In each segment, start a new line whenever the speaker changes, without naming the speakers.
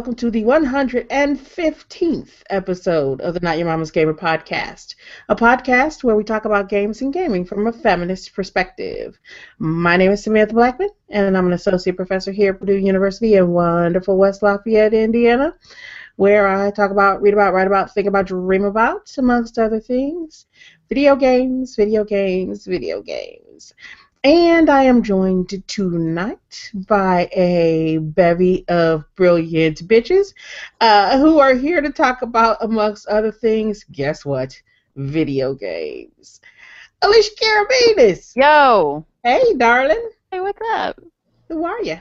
Welcome to the 115th episode of the Not Your Mama's Gamer podcast, a podcast where we talk about games and gaming from a feminist perspective. My name is Samantha Blackmon, and I'm an associate professor here at Purdue University in wonderful West Lafayette, Indiana, where I talk about, read about, write about, think about, dream about, amongst other things, video games, video games, video games. And I am joined tonight by a bevy of brilliant bitches uh, who are here to talk about, amongst other things, guess what? Video games. Alicia Carabinas.
Yo.
Hey, darling.
Hey, what's up?
Who are you?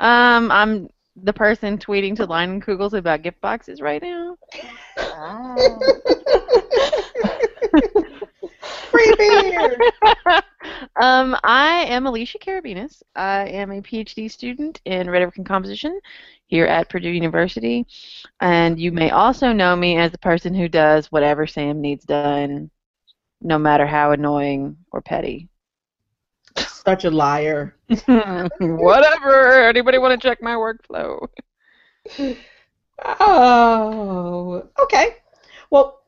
Um, I'm the person tweeting to Leinenkugel's about gift boxes right now.
Free beer.
um, I am Alicia Carabinas. I am a PhD student in rhetoric and composition here at Purdue University, and you may also know me as the person who does whatever Sam needs done, no matter how annoying or petty.
Such a liar.
whatever. Anybody want to check my workflow?
Oh, okay. Well,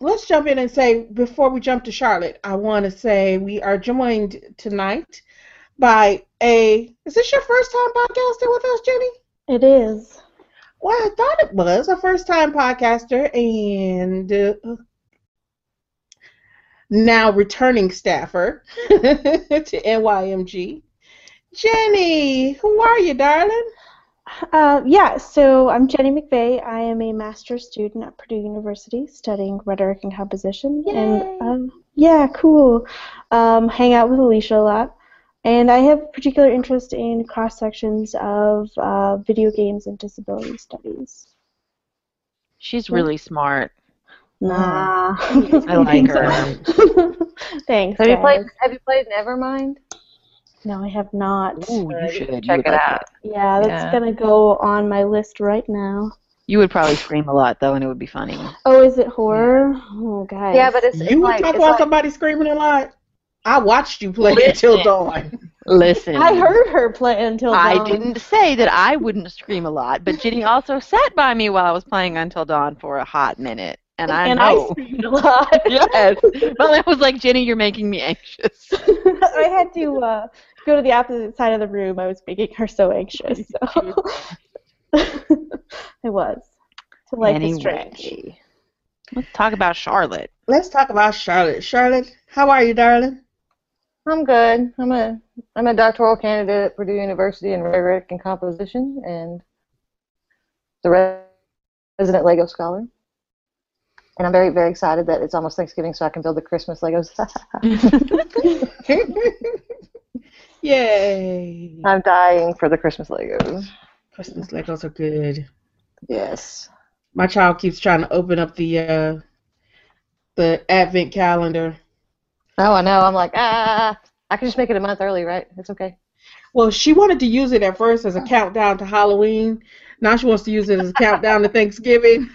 let's jump in and say before we jump to Charlotte, I want to say we are joined tonight by a. Is this your first time podcasting with us, Jenny?
It is.
Well, I thought it was a first time podcaster and uh, now returning staffer to NYMG. Jenny, who are you, darling?
Uh, yeah, so I'm Jenny McVeigh. I am a master's student at Purdue University studying rhetoric and composition.
Yay.
And um, yeah, cool. Um, hang out with Alicia a lot. And I have particular interest in cross sections of uh, video games and disability studies.
She's really smart.
Nah.
I like her.
Thanks.
Have you played Have you played Nevermind?
No, I have not.
Ooh, you should.
Check
would
it
like
out.
Yeah, that's
Yeah.
gonna go on my list right now.
You would probably scream a lot though, and it would be funny.
Oh, is it horror? Oh, guys.
Yeah, but it's, it's
You would
like,
talk about
like
somebody screaming a lot. I watched you play until dawn.
Listen.
I heard her play until dawn.
I didn't say that I wouldn't scream a lot, but Jenny also sat by me while I was playing Until Dawn for a hot minute, and I
and I screamed a lot.
yes. Well, I was like, Jenny, you're making me anxious.
I had to uh, go to the opposite side of the room. I was making her so anxious. So. I was. So life is strange.
Anyway, let's talk about Charlotte.
Let's talk about Charlotte. Charlotte, how are you, darling?
I'm good. I'm a I'm a doctoral candidate at Purdue University in rhetoric and composition, and the re- resident Lego scholar. And I'm very very excited that it's almost Thanksgiving, so I can build the Christmas Legos.
Yay!
I'm dying for the Christmas Legos.
Christmas Legos are good.
Yes.
My child keeps trying to open up the uh, the advent calendar.
Oh, I know. I'm like, ah, I can just make it a month early, right? It's okay.
Well, she wanted to use it at first as a countdown to Halloween. Now she wants to use it as a countdown to Thanksgiving.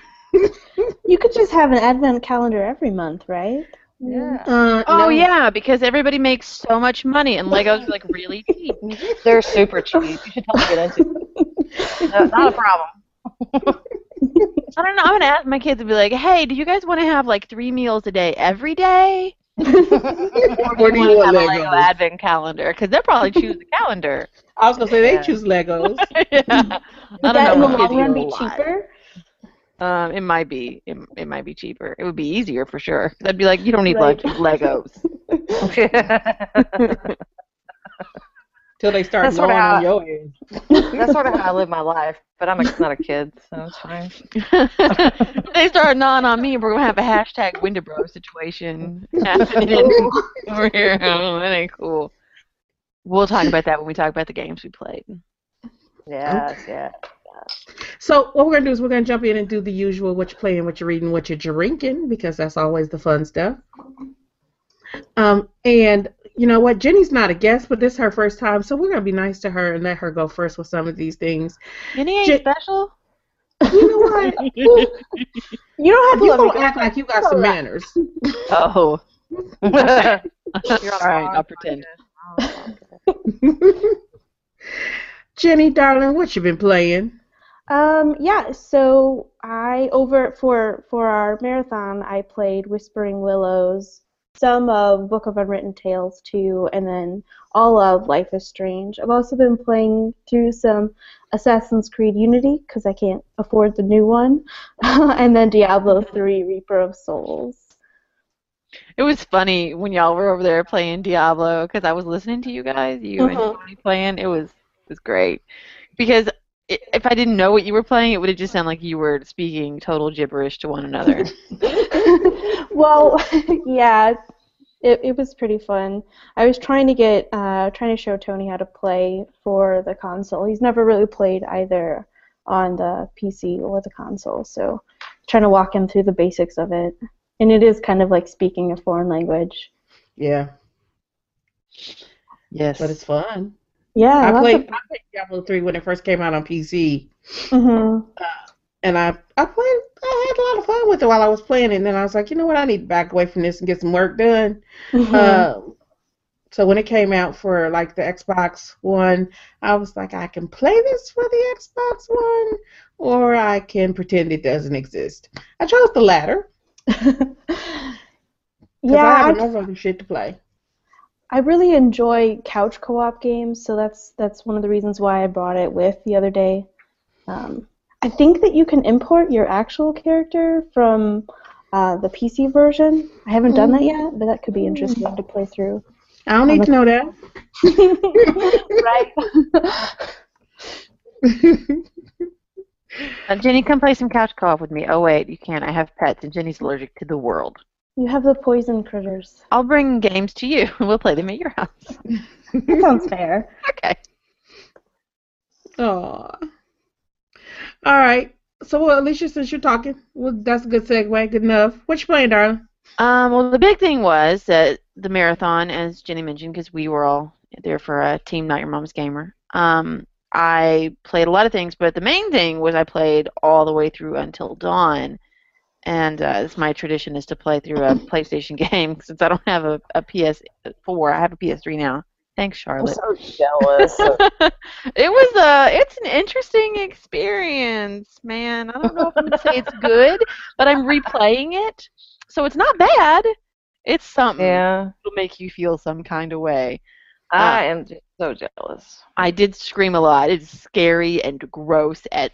You could just have an advent calendar every month, right?
Yeah.
Uh,
Oh
no.
yeah, because everybody makes so much money, and Legos are like really cheap.
They're super cheap. You should totally get into it. No, not a problem.
I don't know. I'm gonna ask my kids and be like, "Hey, do you guys want to have like three meals a day every day,
Or do you
wanna have a Lego advent calendar?" Because they'll probably choose the calendar.
I was gonna say they choose Legos.
yeah. I
Would
don't
that in the long run be
a lot.
cheaper?
Um, it might be. It, it might be cheaper. It would be easier for sure. I'd be like, you don't need
Right.
lunch, Legos.
Till they start
That's
gnawing
what I-
on your head.
That's sort of how I live my life, but I'm a, not a kid, so it's fine.
They start gnawing on me. And we're gonna have a hashtag Windabro situation happening over here. Oh, that ain't cool. We'll talk about that when we talk about the games we played.
Yes, yeah.
So what we're gonna do is we're gonna jump in and do the usual: what you're playing, what you're reading, what you're drinking, because that's always the fun stuff. Um, and you know what? Jenny's not a guest, but this is her first time, so we're gonna be nice to her and let her go first with some of these things.
Jenny ain't
J-
special.
You know what?
You don't have to
you
let me
don't act like you got some manners.
Oh.
You're
All right, I'll pretend.
Jenny, darling, what you been playing?
Um, yeah, so I over for for our marathon, I played Whispering Willows, some of Book of Unwritten Tales too, and then all of Life is Strange. I've also been playing through some Assassin's Creed Unity because I can't afford the new one, and then Diablo 3 Reaper of Souls.
It was funny when y'all were over there playing Diablo because I was listening to you guys, you and
Mhm.
Tony playing. It was it was great because if I didn't know what you were playing, it would have just sounded like you were speaking total gibberish to one another.
well, yeah, it, it was pretty fun. I was trying to get uh, trying to show Tony how to play for the console. He's never really played either on the PC or the console, so trying to walk him through the basics of it. And it is kind of like speaking a foreign language.
Yeah,
yes.
but it's fun.
Yeah,
I played
of-
I played Diablo 3 when it first came out on PC,
Mhm.
and I I played I had a lot of fun with it while I was playing it, and then I was like, you know what, I need to back away from this and get some work done.
Mhm.
Um, so when it came out for like the Xbox One, I was like, I can play this for the Xbox One, or I can pretend it doesn't exist. I chose the latter
yeah,
I
I,
have enough other shit to play.
I really enjoy couch co-op games, so that's that's one of the reasons why I brought it with the other day. Um, I think that you can import your actual character from uh, the PC version. I haven't done that yet, but that could be interesting to play through.
I don't need to know that.
right.
Uh, Jenny, come play some couch co-op with me. Oh wait, you can't. I have pets, and Jenny's allergic to the world.
You have the poison critters.
I'll bring games to you. We'll play them at your house.
That sounds fair.
Okay.
Aw. All right. So, well, Alicia, since you're talking, well, that's a good segue. Good enough. What you playing, darling?
Um, well, the big thing was that the marathon, as Jenny mentioned, because we were all there for a team, not your mom's gamer. Um, I played a lot of things, but the main thing was I played all the way through until dawn. And uh, it's my tradition is to play through a PlayStation game since I don't have a, a PS4. I have a PS3 now. Thanks, Charlotte.
so jealous.
it was a it's an interesting experience, man. I don't know if I'm gonna say it's good, but I'm replaying it, so it's not bad. It's something
yeah,
It'll make you feel some kind of way.
I am just so jealous.
I did scream a lot. It's scary and gross as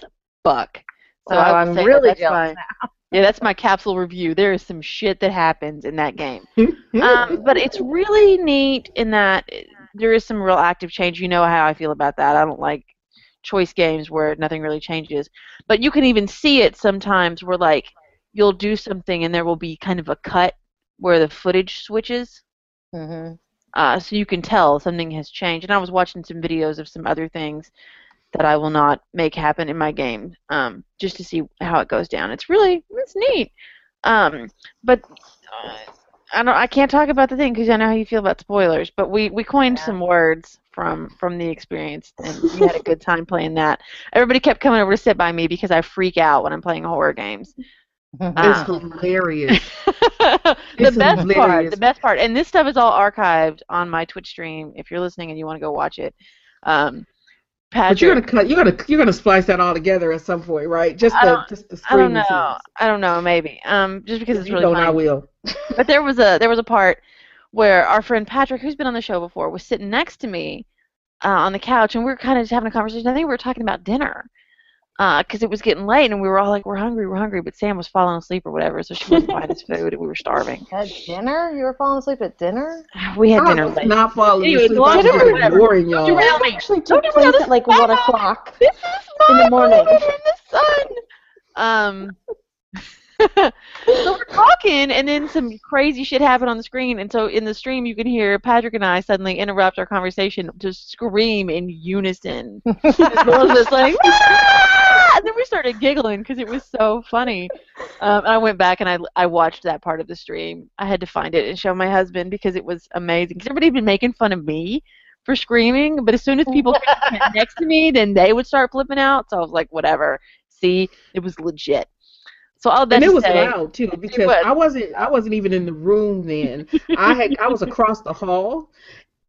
fuck. So I
I'm really
that's
jealous
my- Yeah, that's my capsule review. There is some shit that happens in that game. um, but it's really neat in that there is some real active change. You know how I feel about that. I don't like choice games where nothing really changes. But you can even see it sometimes where like you'll do something and there will be kind of a cut where the footage switches.
hmm
Uh, so you can tell something has changed. And I was watching some videos of some other things that I will not make happen in my game, um, just to see how it goes down. It's really it's neat. Um, but uh, I don't I can't talk about the thing because I know how you feel about spoilers. But we we coined
Yeah.
some words from from the experience, and we had a good time playing that. Everybody kept coming over to sit by me because I freak out when I'm playing horror games.
It's
Uh,
hilarious.
the
It's
best part, the best part, and this stuff is all archived on my Twitch stream. If you're listening and you want to go watch it, um,
But you're gonna cut. You're gonna you're gonna splice that all together at some point, right? Just the just the
I don't know,
scenes.
I don't know, maybe, um, just because
If
it's
you
really
don't,
funny.
I will.
But there was a there was a part where our friend Patrick, who's been on the show before, was sitting next to me uh, on the couch, and we were kind of just having a conversation. I think we were talking about dinner because it was getting late, and we were all like, "We're hungry, we're hungry," but Sam was falling asleep or whatever, so she wasn't buying us food, and we were starving.
Had dinner? You were falling asleep at dinner?
We had
I
dinner
was
late.
not falling
Anyway,
asleep.
go
I was
dinner,
just
whatever.
ignoring y'all.
Don't
It actually
Don't
took place at like
now.
one o'clock.
This is
In the
my
morning.
moment in the sun. Um. so we're talking, and then some crazy shit happened on the screen, and so in the stream you can hear Patrick and I suddenly interrupt our conversation to scream in unison. As well as us like, "Ah!" And then we started giggling because it was so funny. Um, and I went back and I I watched that part of the stream. I had to find it and show my husband because it was amazing. Because everybody had been making fun of me for screaming, but as soon as people came next to me, then they would start flipping out. So I was like, whatever. See, it was legit. So all that
and it was
say,
loud too because
was.
I wasn't I wasn't even in the room then. I had I was across the hall,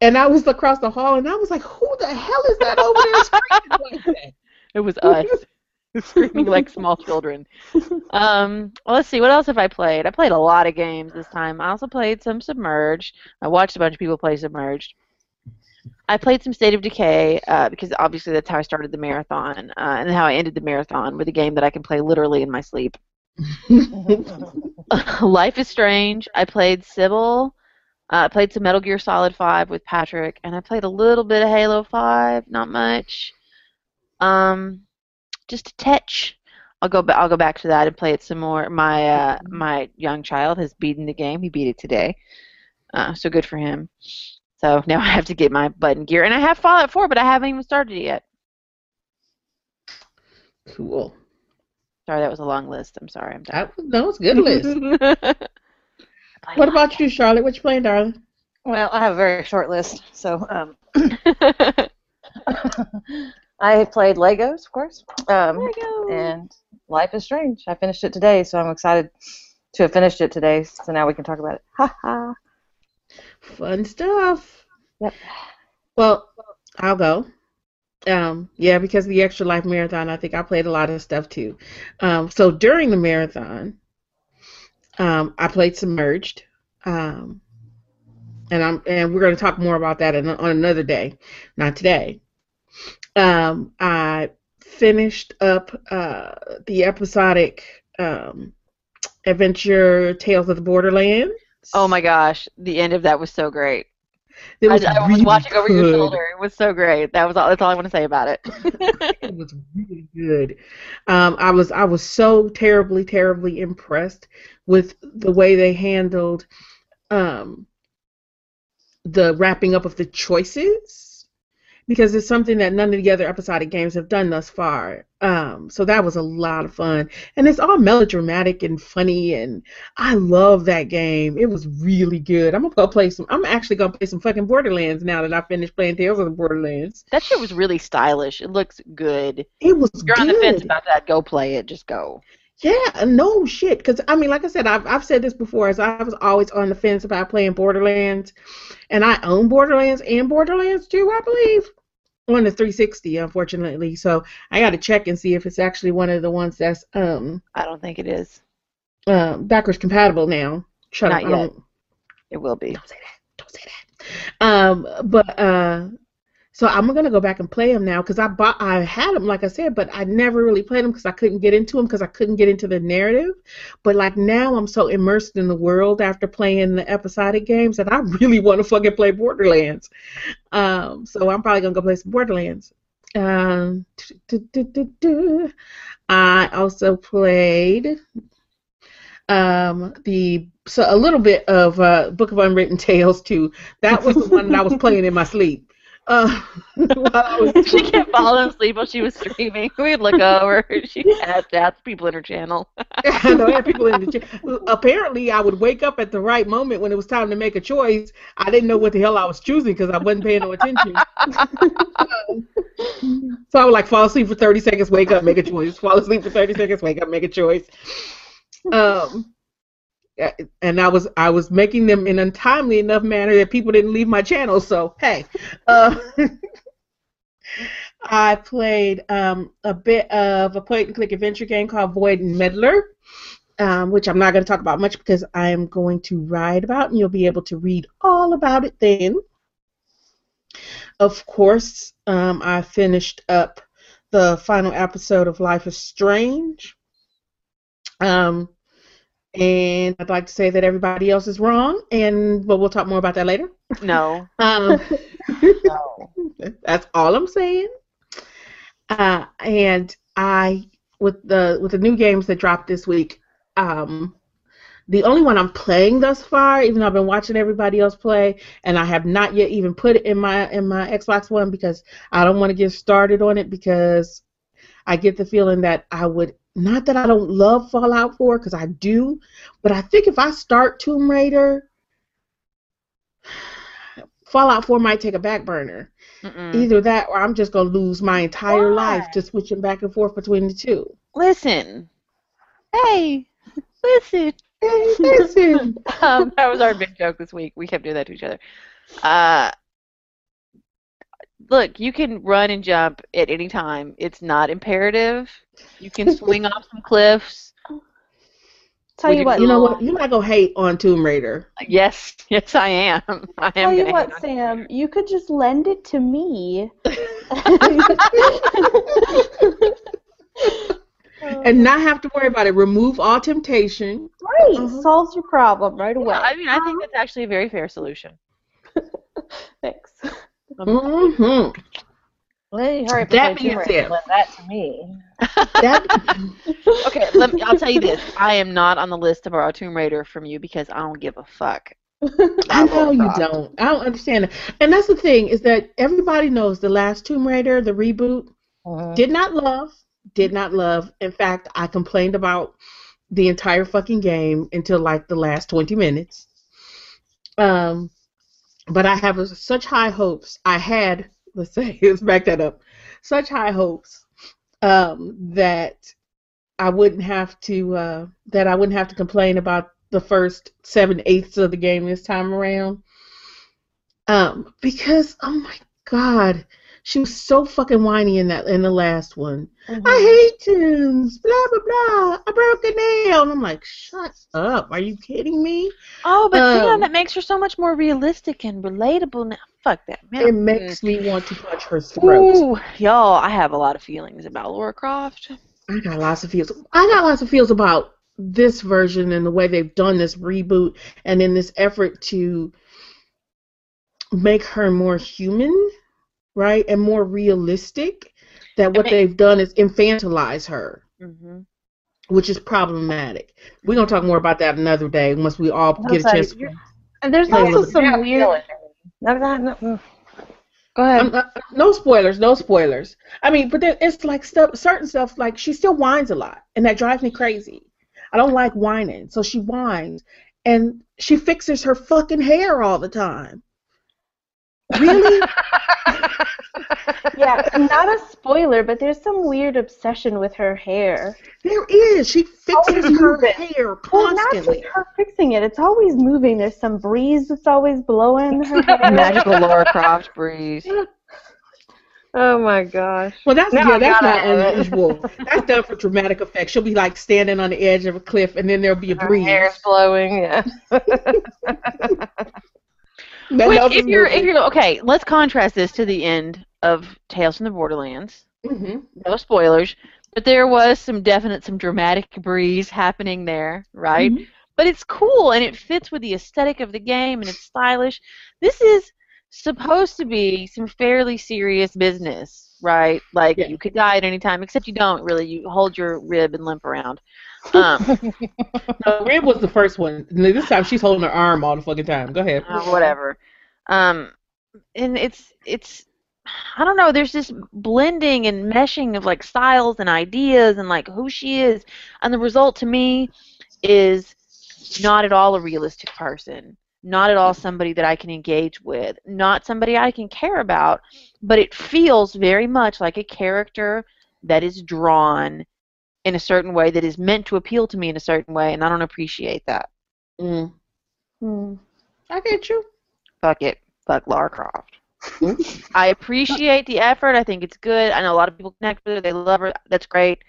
and I was across the hall, and I was like, "Who the hell is that over there screaming like that?"
it was us. screaming like small children. Um, well, let's see. What else have I played? I played a lot of games this time. I also played some Submerged. I watched a bunch of people play Submerged. I played some State of Decay uh, because obviously that's how I started the marathon, uh, and how I ended the marathon with a game that I can play literally in my sleep. Life is Strange. I played Sybil. Uh, I played some Metal Gear Solid 5 with Patrick, and I played a little bit of Halo 5, not much. Um, just a touch. I'll go. Ba- I'll go back to that and play it some more. My uh, my young child has beaten the game. He beat it today, uh, so good for him. So now I have to get my button gear, and I have Fallout 4, but I haven't even started it yet.
Cool.
Sorry, that was a long list. I'm sorry. I'm done.
That was, that was a good list. what about you, Charlotte? What you playing, darling?
Well, I have a very short list, so um, I played Legos, of course, um,
Legos.
and Life is Strange. I finished it today, so I'm excited to have finished it today. So now we can talk about it. Ha ha.
Fun stuff.
Yep.
Well, I'll go. Um, yeah, because of the Extra Life Marathon, I think I played a lot of stuff too. Um, so during the marathon, um, I played Submerged. Um, and I'm and we're going to talk more about that on another day, not today. Um, I finished up uh, the episodic um, adventure Tales of the Borderlands.
oh my gosh, the end of that was so great.
It
I, I was watching over your shoulder. It was so great. That was all. That's all I want to say about it.
it was really good. Um, I was I was so terribly terribly impressed with the way they handled um, the wrapping up of the choices because it's something that none of the other episodic games have done thus far. Um, so that was a lot of fun, and it's all melodramatic and funny, and I love that game. It was really good. I'm gonna go play some. I'm actually gonna play some fucking Borderlands now that I finished playing Tales of the Borderlands.
that shit was really stylish. It looks good.
It was
If you're
good.
on the fence about that, go play it. Just go.
Yeah, no shit. Because I mean, like I said, I've I've said this before. As I was always on the fence about playing Borderlands, and I own Borderlands and Borderlands 2, I believe, on the 360, unfortunately. So I got to check and see if it's actually one of the ones that's um
I don't think it is.
um backwards compatible now. Shut
Not
up.
Yet. It will be.
don't say that. Don't say that. Um, but uh, so I'm gonna go back and play them now because I bought, I had them like I said, but I never really played them because I couldn't get into them because I couldn't get into the narrative. But like now, I'm so immersed in the world after playing the episodic games that I really want to fucking play Borderlands. Um, so I'm probably gonna go play some Borderlands. Um. I also played um the so a little bit of uh book of unwritten tales too that was the one that i was playing in my sleep uh was
she kept falling asleep while she was streaming. We'd look over. She had that's people in her channel.
I know had people in the chat. Apparently, I would wake up at the right moment when it was time to make a choice. I didn't know what the hell I was choosing because I wasn't paying no attention. so I would like fall asleep for 30 seconds, wake up, make a choice. Fall asleep for 30 seconds, wake up, make a choice. Um, and I was I was making them in a timely enough manner that people didn't leave my channel. So hey, uh, I played um, a bit of a point and click adventure game called Void Meddler, um, which I'm not going to talk about much because I am going to write about, and you'll be able to read all about it then. Of course, um, I finished up the final episode of Life is Strange. Um, and I'd like to say that everybody else is wrong, and but we'll talk more about that later.
No.
Um,
No.
that's all I'm saying. Uh, and I with the with the new games that dropped this week, um, the only one I'm playing thus far, even though I've been watching everybody else play, and I have not yet even put it in my in my Xbox One because I don't want to get started on it because I get the feeling that I would not that I don't love Fallout 4 because I do, but I think if I start Tomb Raider, Fallout 4 might take a back burner.
Mm-mm.
Either that or I'm just gonna lose my entire
Why?
life to switching back and forth between the two.
Listen. Hey. Listen.
Hey, listen.
um, that was our big joke this week. We kept doing that to each other. Uh, look, you can run and jump at any time. It's not imperative. You can swing off some cliffs.
Tell you what.
You know what? You're not gonna hate on Tomb Raider.
Yes, yes, I am. I am.
Tell you what. Sam. You could just lend it to me.
And not have to worry about it. Remove all temptation.
Right,
Mhm.
solves your problem right away.
Yeah, I mean, I think that's actually a very fair solution.
Thanks.
hmm
Well, you hurry up
That
and play
being said-
that to me.
That
Okay, let me, I'll tell you this. I am not on the list to borrow Tomb Raider from you because I don't give a fuck.
I know you don't. I don't understand it. And that's the thing is that everybody knows the last Tomb Raider, the reboot,
Mhm.
did not love, did not love. In fact, I complained about the entire fucking game until like the last 20 minutes. Um, but I have such high hopes. I had, let's say, let's back that up, such high hopes um, that I wouldn't have to uh, that I wouldn't have to complain about the first seven eighths of the game this time around. Um, because oh my god, she was so fucking whiny in that in the last one.
Mhm.
I hate tunes, blah blah blah. I broke a nail, and I'm like, shut up. Are you kidding me?
Oh, but
Um,
Sam, that makes her so much more realistic and relatable now. Fuck that, man.
It makes me want to punch her throat.
Ooh, y'all, I have a lot of feelings about Laura Croft.
I got lots of feels. I got lots of feels about this version and the way they've done this reboot, and in this effort to make her more human, right, and more realistic. That what
mean-
they've done is infantilize her,
Mm-hmm.
which is problematic. We're gonna talk more about that another day once we all
I'll
get a chance.
you,
And there's also some
Yeah,
weird.
feel. No, no, no, mm. Go ahead.
Um, uh, no spoilers, no spoilers. I mean, but there, it's like stuff, certain stuff. Like she still whines a lot, and that drives me crazy. I don't like whining, so she whines, and she fixes her fucking hair all the time. Really?
Yeah, not a spoiler, but there's some weird obsession with her hair.
there is. She fixes
Always
her
moving.
hair
Well, not
constantly.
just her fixing it. It's always moving. There's some breeze that's always blowing her hair.
Magical Laura Croft breeze.
oh my gosh.
Well, that's
Now
yeah,
I
that's not unusual. that's done for dramatic effect. She'll be like standing on the edge of a cliff, and then there'll be a
Her
breeze.
hair's blowing. Yeah.
Which, if you're, if you're okay, let's contrast this to the end of Tales from the Borderlands.
Mhm.
No spoilers, but there was some definite, some dramatic breeze happening there, right?
Mm-hmm.
But it's cool and it fits with the aesthetic of the game and it's stylish. This is supposed to be some fairly serious business, right? Like
Yeah.
you could die at any time, except you don't really. You hold your rib and limp around. Um,
No, Rib was the first one. This time she's holding her arm all the fucking time. Go ahead.
uh, whatever. Um, and it's it's I don't know. There's this blending and meshing of like styles and ideas and like who she is, and the result to me is not at all a realistic person. Not at all somebody that I can engage with. Not somebody I can care about. But it feels very much like a character that is drawn in a certain way that is meant to appeal to me in a certain way, and I don't appreciate that.
Mm.
Hmm.
I get you.
fuck it, fuck Lara Croft. I appreciate the effort. I think it's good. I know a lot of people connect with her. They love her. That's great.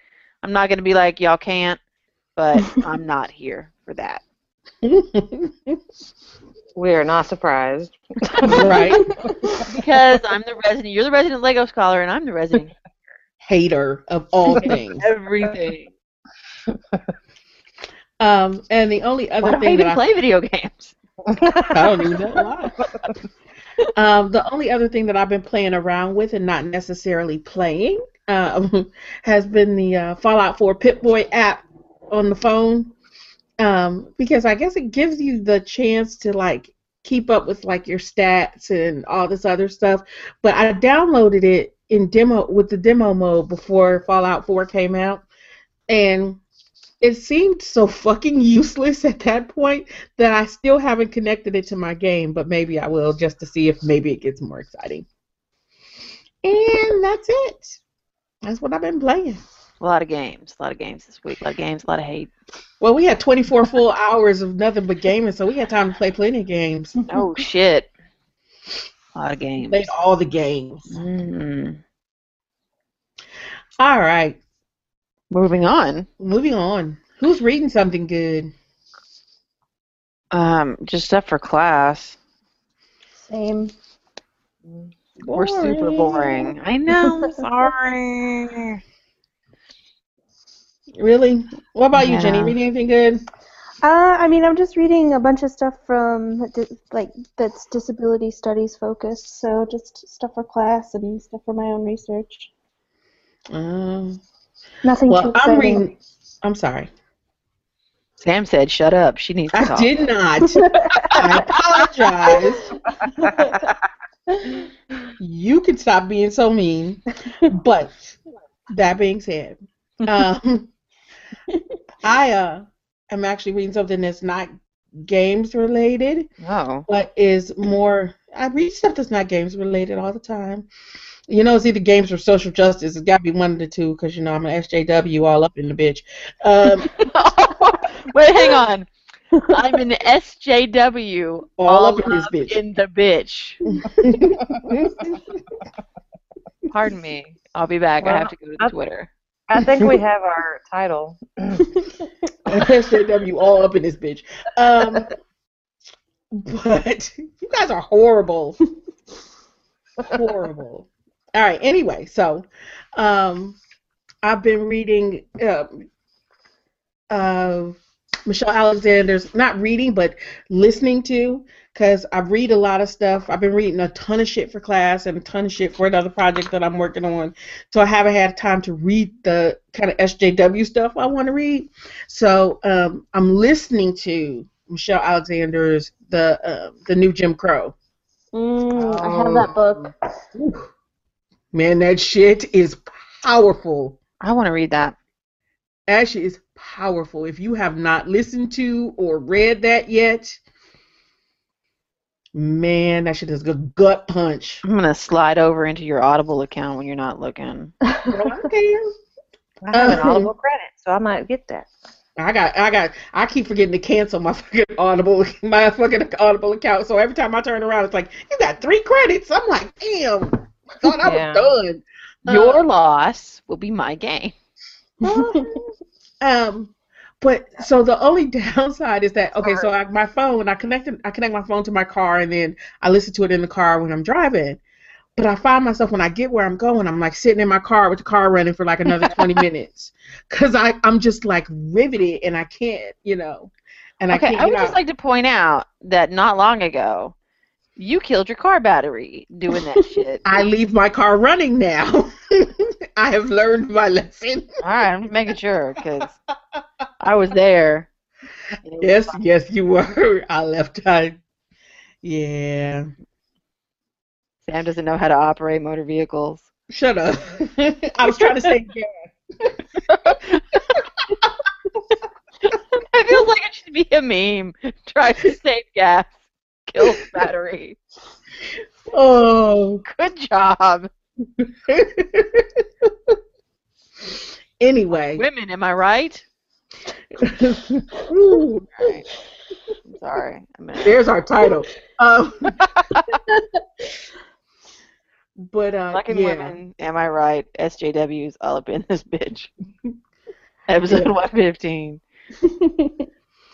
I'm not gonna be like y'all can't, but I'm not here for that.
We are not surprised.
right.
Because I'm the resident. You're the resident Lego scholar, and I'm the resident
Hater of all things.
everything.
Um, and the only other
Why do I
thing
even
that I,
play video games?
I don't even know why. Um, the only other thing that I've been playing around with and not necessarily playing um, has been the uh, Fallout 4 Pip-Boy app on the phone. Um, because I guess it gives you the chance to like keep up with like your stats and all this other stuff. But I downloaded it in demo with the demo mode before Fallout 4 came out, and it seemed so fucking useless at that point that I still haven't connected it to my game, but maybe I will just to see if maybe it gets more exciting. And that's it. That's what I've been playing.
A lot of games. A lot of games this week. A lot of games. A lot of hate.
Well, we had 24 full hours of nothing but gaming, so we had time to play plenty of games.
Oh shit. A lot of games.
Played all the games.
Mm.
All right,
Moving on.
moving on. Who's reading something good?
Um, just stuff for class.
Same.
We're super boring. I know. I'm sorry.
Really? What about you, Jenny?
Yeah.
Reading anything good?
Uh, I mean, I'm just reading a bunch of stuff from like that's disability studies focused. So just stuff for class and stuff for my own research.
Um,
Nothing too
well, I'm reading. I'm sorry.
Sam said, "Shut up." She needs to
I
talk.
did not. I apologize. You can stop being so mean. But that being said, um, I uh, am actually reading something that's not games related,
Oh.
but is more. I read stuff that's not games related all the time. You know, it's either games or social justice. It's got to be one of the two because you know I'm an SJW all up in the bitch. Um,
Wait, hang on. I'm an SJW.
All up in this bitch.
In the bitch. Pardon me. I'll be back. I have to go to the
that's-
Twitter.
I think we have our title.
SJW all up in this bitch. Um, but you guys are horrible. horrible. All right. Anyway, so um, I've been reading um, uh, Michelle Alexander's, not reading, but listening to, because I read a lot of stuff. I've been reading a ton of shit for class and a ton of shit for another project that I'm working on. So I haven't had time to read the kind of SJW stuff I want to read. So um, I'm listening to Michelle Alexander's the uh, the new Jim Crow.
Mm, I have that book.
Man, that shit is powerful.
I want to read that.
Shit is powerful. If you have not listened to or read that yet, man, that shit is a gut punch.
I'm gonna slide over into your Audible account when you're not looking.
Well, I
have an. Audible credit, so I might get that.
I got, I got, I keep forgetting to cancel my fucking Audible, my fucking Audible account. So every time I turn around, it's like you got three credits. I'm like, damn, I thought I
Yeah.
was done.
Your loss will be my gain.
Um, but so the only downside is that okay, so I, my phone, I connected, I connect my phone to my car, and then I listen to it in the car when I'm driving. But I find myself when I get where I'm going, I'm like sitting in my car with the car running for like another 20 minutes, cause I I'm just like riveted and I can't, you know, and I
Okay,
can't
I would just
out.
like to point out that not long ago, you killed your car battery doing that shit.
I leave my car running now. I have learned my lesson.
All right, I'm just making sure because I was there. Was
Yes, yes, you were. I left. I, yeah.
Sam doesn't know how to operate motor vehicles.
Shut up. I was trying to say gas.
It feels like it should be a meme. Tries to save gas, kills battery.
Oh.
Good job.
anyway.
Women, am I right?
Ooh,
right. I'm sorry. I'm
there's our title. Um, but uh,
Fucking
yeah.
women, am I right? SJW's all up in this bitch. Episode 115.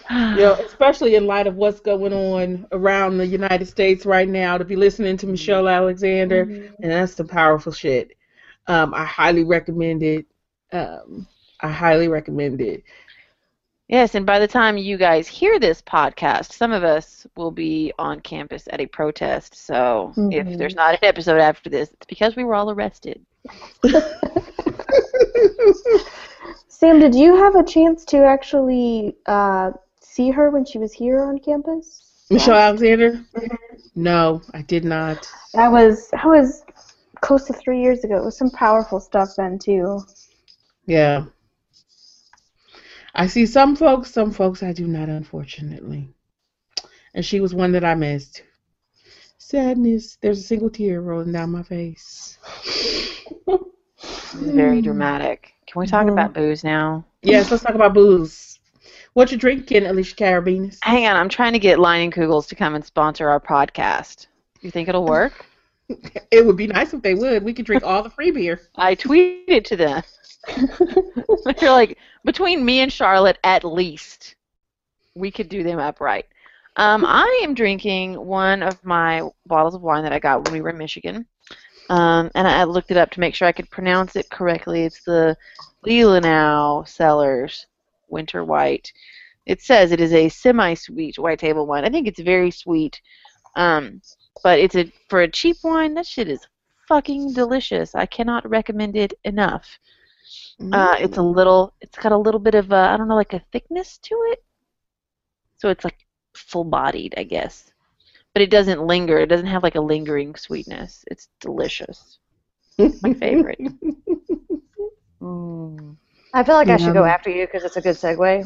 You know, especially in light of what's going on around the United States right now, to be listening to Michelle Alexander, and that's some powerful shit. Um, I highly recommend it. Um, I highly recommend it.
Yes, and by the time you guys hear this podcast, some of us will be on campus at a protest. So if
Mhm.
there's not an episode after this, it's because we were all arrested.
Sam, did you have a chance to actually uh, see her when she was here on campus?
Michelle Alexander? No, I did not.
That was that was close to three years ago. It was some powerful stuff then too.
Yeah. I see some folks, some folks I do not, unfortunately. And she was one that I missed. Sadness. There's a single tear rolling down my face.
Very dramatic. Can we talk
Mhm.
about booze now?
Yes, let's talk about booze. What you drinking, Alicia Carabinas?
Hang on, I'm trying to get Leinenkugel's to come and sponsor our podcast. You think it'll work?
It would be nice if they would. We could drink all the free beer.
I tweeted to them. They're like, between me and Charlotte, at least, we could do them upright. Um, I am drinking one of my bottles of wine that I got when we were in Michigan. Um, and I looked it up to make sure I could pronounce it correctly. It's the Leelanau Cellars Winter White. It says it is a semi-sweet white table wine. I think it's very sweet. Um, but it's a for a cheap wine, that shit is fucking delicious. I cannot recommend it enough. Uh, it's a little, it's got a little bit of a, I don't know, like a thickness to it. So it's like full-bodied, I guess. But it doesn't linger. It doesn't have like a lingering sweetness. It's delicious. My favorite.
Mm. I feel like I should go
Yum.
after you because it's a good segue.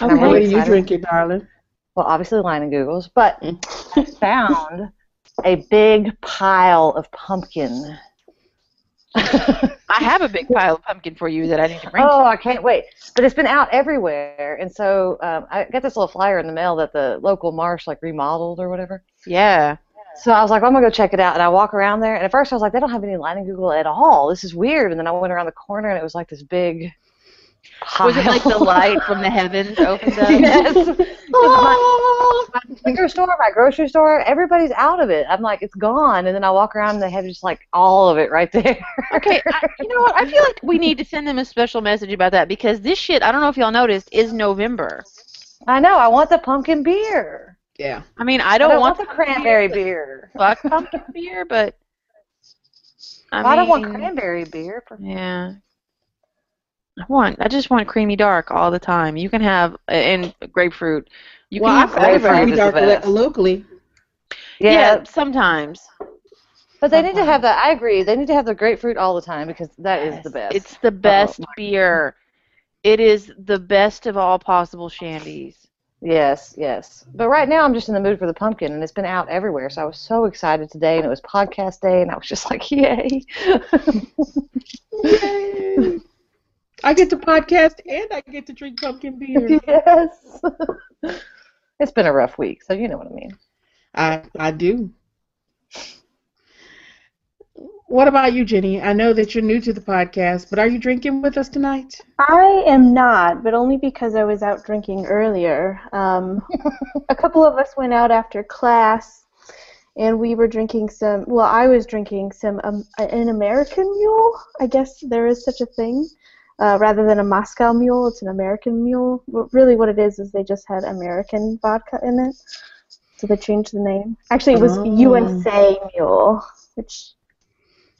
And I'm
Okay.
really
What are you drinking, darling?
Well, obviously Leinenkugel's, but
Mm.
I found a big pile of pumpkin.
I have a big pile of pumpkin for you that I need to bring.
Oh, I can't wait! But it's been out everywhere, and so um, I got this little flyer in the mail that the local marsh like remodeled or whatever.
Yeah.
So I was like, well, I'm gonna go check it out, and I walk around there, and at first I was like, they don't have any Leinenkugel at all. This is weird. And then I went around the corner, and it was like this big. Pile.
Was it like the light from the heavens opened up?
yes. 'Cause my, ah. my liquor store, my grocery store, everybody's out of it. I'm like, it's gone. And then I walk around and they have just like all of it right there.
Okay, I, you know what? I feel like we need to send them a special message about that because this shit, I don't know if y'all noticed, is November.
I know. I want the pumpkin beer.
Yeah.
I mean, I
I
don't,
don't
want,
want the cranberry beer.
fuck pumpkin beer, but I,
I, don't want cranberry beer. For...
Yeah. I want. I just want creamy dark all the time. You can have and grapefruit. You
well,
can
I've
grapefruit
Creamy Dark lo- locally.
Yeah,
yeah, sometimes.
but they need to have that. I agree. They need to have the grapefruit all the time because that is the best.
It's the best
my
beer. It is the best of all possible shandies.
Yes, yes. But right now I'm just in the mood for the pumpkin, and it's been out everywhere. So I was so excited today, and it was podcast day, and I was just like, yay!
Yay. I get to podcast and I get to drink pumpkin beer.
yes. it's been a rough week, so you know what I mean.
I I do. What about you, Jenny? I know that you're new to the podcast, but are you drinking with us tonight?
I am not, but only because I was out drinking earlier. Um, a couple of us went out after class, and we were drinking some. Well, I was drinking some um, an American Mule. I guess there is such a thing. Uh, rather than a Moscow Mule, it's an American Mule. Really, what it is is they just had American vodka in it, so they changed the name. Actually, it was
Oh.
USA Mule, which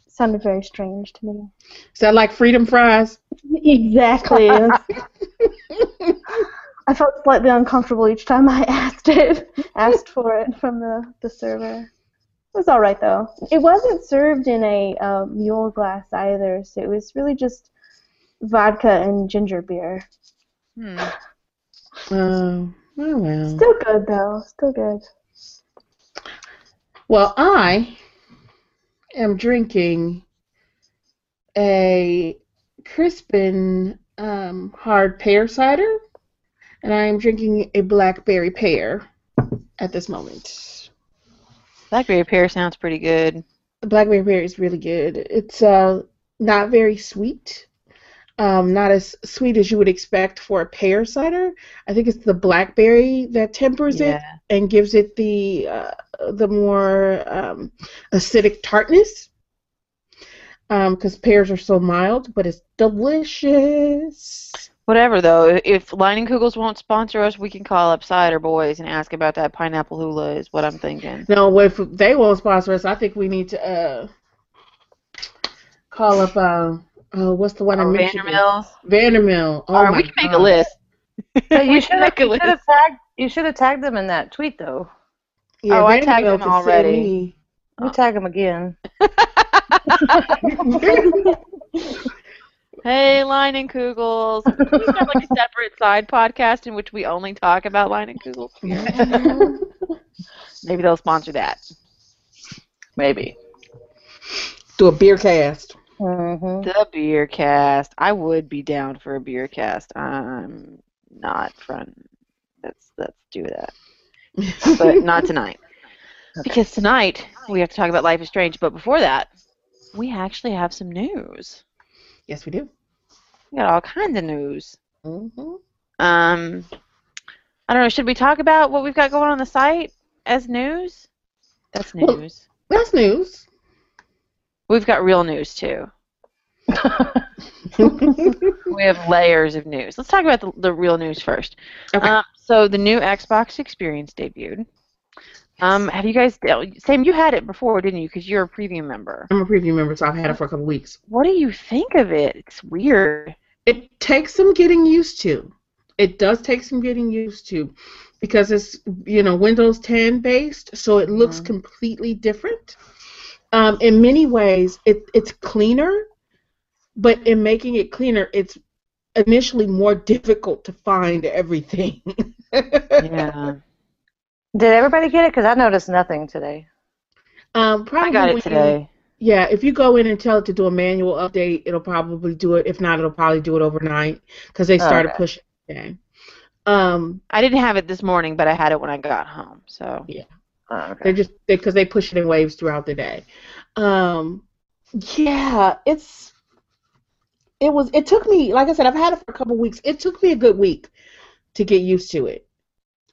sounded very strange to me.
Is that like freedom fries?
Exactly. I felt slightly uncomfortable each time I asked it, asked for it from the, the server. It was all right though. It wasn't served in a uh, mule glass either, so it was really just vodka and ginger beer.
Hmm.
Oh, oh well.
Still good though. Still good.
Well, I am drinking a Crispin um, hard pear cider, and I am drinking a blackberry pear at this moment.
Blackberry pear sounds pretty good.
Blackberry pear is really good. It's uh, not very sweet, um, not as sweet as you would expect for a pear cider. I think it's the blackberry that tempers it and gives it the uh, the more um, acidic tartness. Because pears are so mild, but it's delicious.
Whatever though, if Leinenkugel's won't sponsor us, we can call up Cider Boys and ask about that pineapple hula. Is what I'm thinking.
No, if they won't sponsor us, I think we need to uh, call up. Uh, oh, what's the one in
Or
Michigan?
Vandermills.
Vandermill. Oh
or
my
we can make
God.
a list.
But you
should
should have
make a
you
list.
should have tagged you should have tagged them in that tweet though.
Yeah,
Oh, I tagged them
could send
already.
me.
We tag them again.
Hey, Leinenkugel's. Can we start like a separate side podcast in which we only talk about Leinenkugel's? Maybe they'll sponsor that.
Maybe.
Do a beer cast.
Hmm
The beer cast. I would be down for a beer cast. I'm not front. Let's let's do that, but not tonight. Because tonight we have to talk about Life is Strange, but before that, we actually have some news.
Yes, we do.
We got all kinds of news.
hmm
Um, I don't know. Should we talk about what we've got going on the site as news? That's
Well-
news.
That's news.
We've got real news too. We have layers of news. Let's talk about the, the real news first.
Okay.
Um, so the new Xbox Experience debuted. Um, have you guys? Sam, you had it before, didn't you? Because you're a preview member.
I'm a preview member, so I've had it for a couple weeks.
What do you think of it? It's weird.
It takes some getting used to. It does take some getting used to because it's you know Windows 10 based, so it looks
Mhm.
completely different. Um, in many ways, it, it's cleaner, but in making it cleaner, it's initially more difficult to find everything.
Yeah.
Did everybody get it? Because I noticed nothing today.
um, probably
I got
when
it
you-
today.
Yeah, if you go in and tell it to do a manual update, it'll probably do it. If not, it'll probably do it overnight because they started
Okay.
pushing it today. Um,
I didn't have it this morning, but I had it when I got home. So
Oh, okay.
They're just because they, push it in waves throughout the day. Um, yeah, it's it was it took me like I said I've had it for a couple weeks. It took me a good week to get used to it.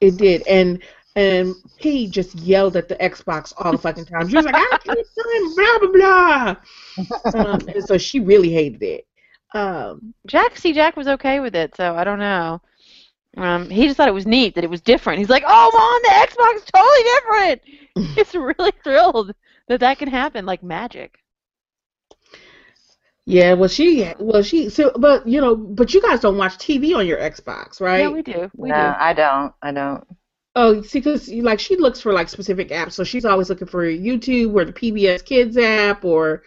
It did, and and he just yelled at the Xbox all the fucking time. She was like, "I keep doing blah blah blah," um, and so she really hated it. Um,
Jack, see, Jack was okay with it. So I don't know. Um, he just thought it was neat that it was different. He's like, "Oh, mom, the Xbox is totally different." He's really thrilled that that can happen like magic.
yeah, well she well she so but you know but you guys don't watch TV on your Xbox, right?
Yeah, we do. We
no,
do.
I don't. I don't.
Oh, see, because like she looks for like specific apps, so she's always looking for YouTube or the PBS Kids app, or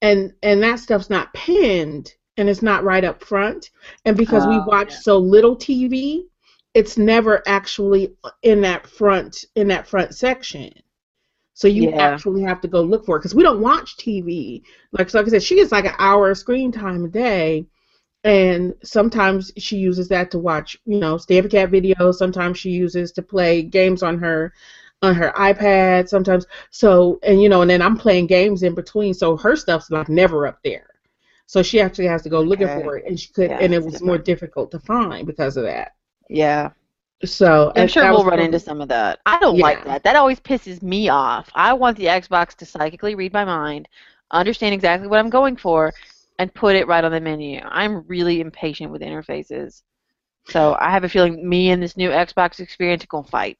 and and that stuff's not pinned and it's not right up front. And because we
Oh,
watch
yeah.
so little TV, it's never actually in that front in that front section. So you
Yeah.
actually have to go look for it because we don't watch TV. Like so like I said, she gets like an hour of screen time a day, and sometimes she uses that to watch, you know, Stabby Cat videos. Sometimes she uses to play games on her on her iPad. Sometimes so and you know, and then I'm playing games in between, so her stuff's like never up there. So she actually has to go looking
Okay.
for it, and she could,
Yeah,
and it was more difficult to find because of that.
Yeah.
So
I'm sure we'll run into some of that. I don't like that. That always pisses me off. I want the Xbox to psychically read my mind, understand exactly what I'm going for, and put it right on the menu. I'm really impatient with interfaces. So I have a feeling me and this new Xbox experience are gonna fight.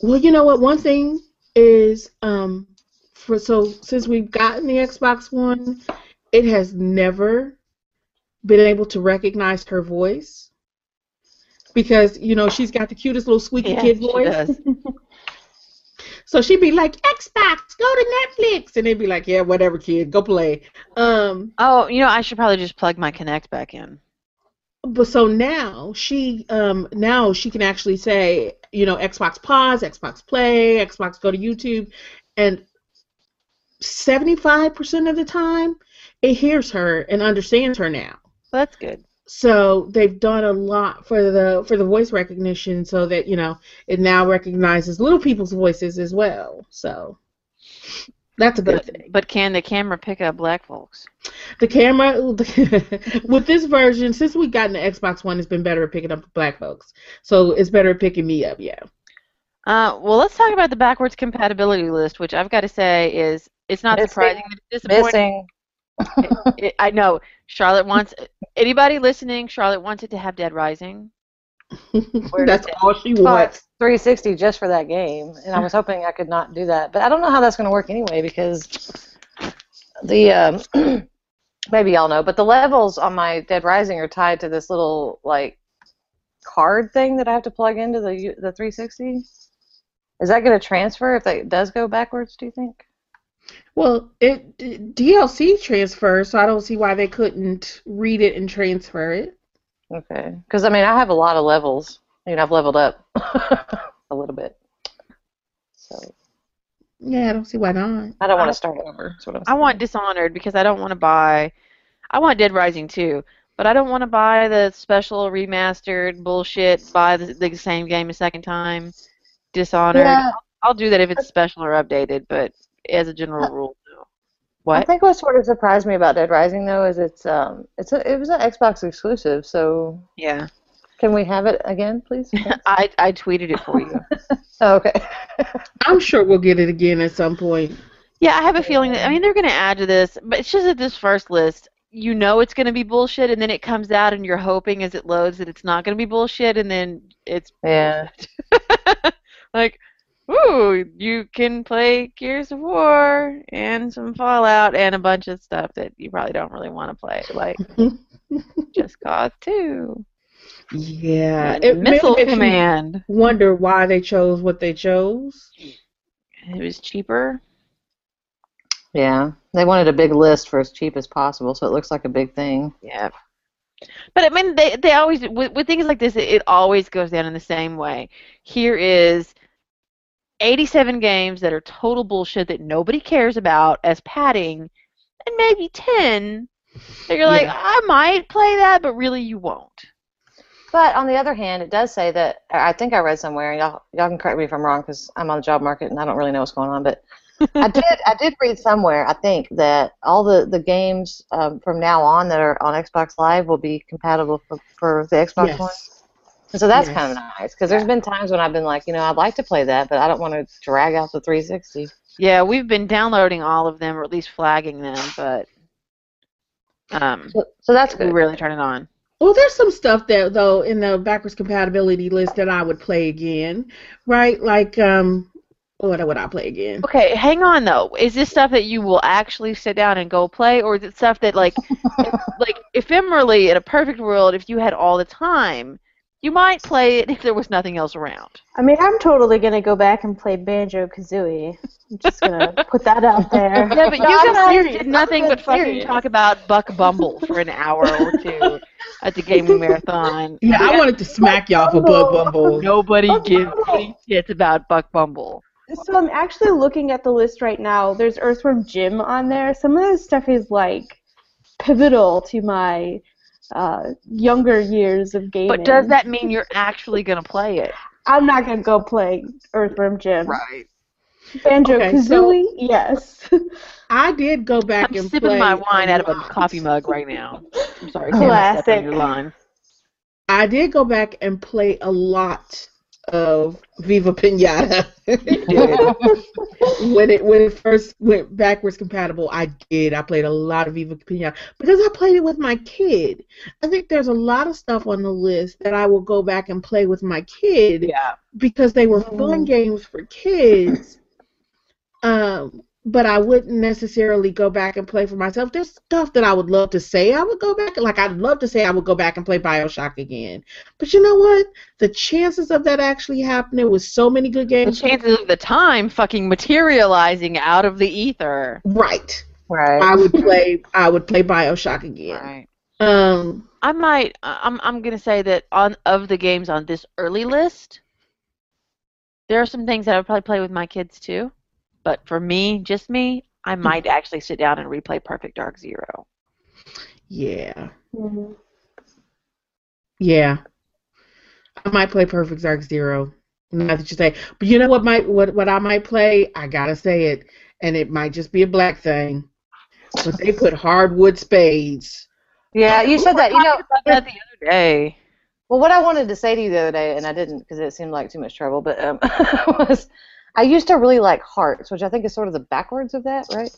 Well, you know what? One thing is, um, for so since we've gotten the Xbox One, it has never been able to recognize her voice because you know she's got the cutest little squeaky
Yeah,
kid
she
voice.
does.
So she'd be like, "Xbox, go to Netflix," and they'd be like, "Yeah, whatever, kid, go play." Um,
Oh, you know, I should probably just plug my Kinect back in.
but so now she um now she can actually say you know Xbox pause, Xbox play, Xbox go to YouTube, and seventy five percent of the time it hears her and understands her now.
That's good.
So they've done a lot for the for the voice recognition so that you know it now recognizes little people's voices as well. So that's a good
But,
thing.
but can the camera pick up black folks?
The camera with this version, since we've gotten the Xbox One, it's been better at picking up black folks. So it's better at picking me up, yeah.
Uh, well, let's talk about the backwards compatibility list, which I've got to say is it's not
Missing.
surprising that it's disappointing.
Missing.
It, I know Charlotte wants anybody listening. Charlotte wants it to have Dead Rising.
That's
does
all she wants.
360 just for that game, and I was hoping I could not do that, but I don't know how that's going to work anyway because the um, maybe y'all know, but the levels on my Dead Rising are tied to this little like card thing that I have to plug into the the 360. Is that going to transfer if that does go backwards? Do you think?
Well, it d- DLC transfers, so I don't see why they couldn't read it and transfer it.
Okay, because I mean I have a lot of levels. I mean I've leveled up a little bit, so
Yeah, I don't see why not.
I don't want to start over. That's what I'm
I
saying.
want Dishonored because I don't want to buy. I want Dead Rising too, but I don't want to buy the special remastered bullshit. Buy the, the same game a second time. Dishonored.
Yeah,
I'll do that if it's special or updated, but as a general rule, no.
I think what sort of surprised me about Dead Rising though is it's um it's a, it was an Xbox exclusive, so
Yeah.
can we have it again, please?
I I tweeted it for you.
oh, okay.
I'm sure we'll get it again at some point.
Yeah, I have a feeling that I mean they're going to add to this, but it's just that this first list, you know it's going to be bullshit, and then it comes out, and you're hoping as it loads that it's not going to be bullshit, and then it's
yeah.
like, ooh, you can play Gears of War and some Fallout and a bunch of stuff that you probably don't really want to play, like Just Cause 2,
Yeah,
and
it really
Missile
makes you
Command.
wonder why they chose what they chose.
It was cheaper.
Yeah. They wanted a big list for as cheap as possible, so it looks like a big thing.
Yeah. But I mean, they they always with, with things like this, it, it always goes down in the same way. Here is 87 games that are total bullshit that nobody cares about as padding, and maybe 10 that you're like,
Yeah.
I might play that, but really you won't.
But on the other hand, it does say that I think I read somewhere, and y'all y'all can correct me if I'm wrong because I'm on the job market and I don't really know what's going on. But I did I did read somewhere I think that all the the games um, from now on that are on Xbox Live will be compatible for, for the Xbox
Yes.
One. And so that's
Yes.
kind of nice because there's been times when I've been like, you know, I'd like to play that, but I don't want to drag out the 360.
Yeah, we've been downloading all of them or at least flagging them, but um,
So, so that's
we
good.
really turn it on.
Well, there's some stuff that though in the backwards compatibility list that I would play again, right? Like um, what would I play again?
Okay, hang on though. Is this stuff that you will actually sit down and go play, or is it stuff that like, like ephemerally in a perfect world, if you had all the time, you might play it if there was nothing else around?
I mean, I'm totally gonna go back and play Banjo Kazooie. I'm just gonna put that out there.
Yeah, but you
No, I'm
guys
serious.
did nothing
I'm
but fucking
serious.
talk about Buck Bumble for an hour or two at the gaming marathon.
Yeah, I wanted to smack y'all for Buck Bumble.
Nobody
Buck
gives
Bumble.
any shits about Buck Bumble.
So I'm actually looking at the list right now. There's Earthworm Jim on there. Some of this stuff is like pivotal to my uh, younger years of gaming.
But does that mean you're actually gonna play it?
I'm not gonna go play Earthworm Jim.
Right.
Banjo
Okay,
Kazooie, yes.
I did go back
I'm
and
sipping
play
my wine out of a coffee mug right now. I'm sorry, Sam, I
Classic.
your line.
I did go back and play a lot of Viva Pinata. when it when it first went backwards compatible, I did. I played a lot of Viva Pinata because I played it with my kid. I think there's a lot of stuff on the list that I will go back and play with my kid
Yeah.
because they were fun games for kids. Um, but I wouldn't necessarily go back and play for myself. There's stuff that I would love to say I would go back like I'd love to say I would go back and play BioShock again. But you know what? The chances of that actually happening with so many good games.
The chances of the time fucking materializing out of the ether.
right.
Right.
I would play I would play BioShock again.
Right.
Um
I might. I'm. I'm gonna say that on of the games on this early list, there are some things that I would probably play with my kids too. But for me, just me, I might actually sit down and replay Perfect Dark Zero.
yeah.
Mhm.
Yeah. I might play Perfect Dark Zero. Not that you say. But you know what might what what I might play? I gotta say it. And it might just be a black thing. But they put hardwood spades.
yeah, you said that. You know,
about that the other day.
Well, what I wanted to say to you the other day, and I didn't because it seemed like too much trouble, but um, was I used to really like hearts, which I think is sort of the backwards of that, right?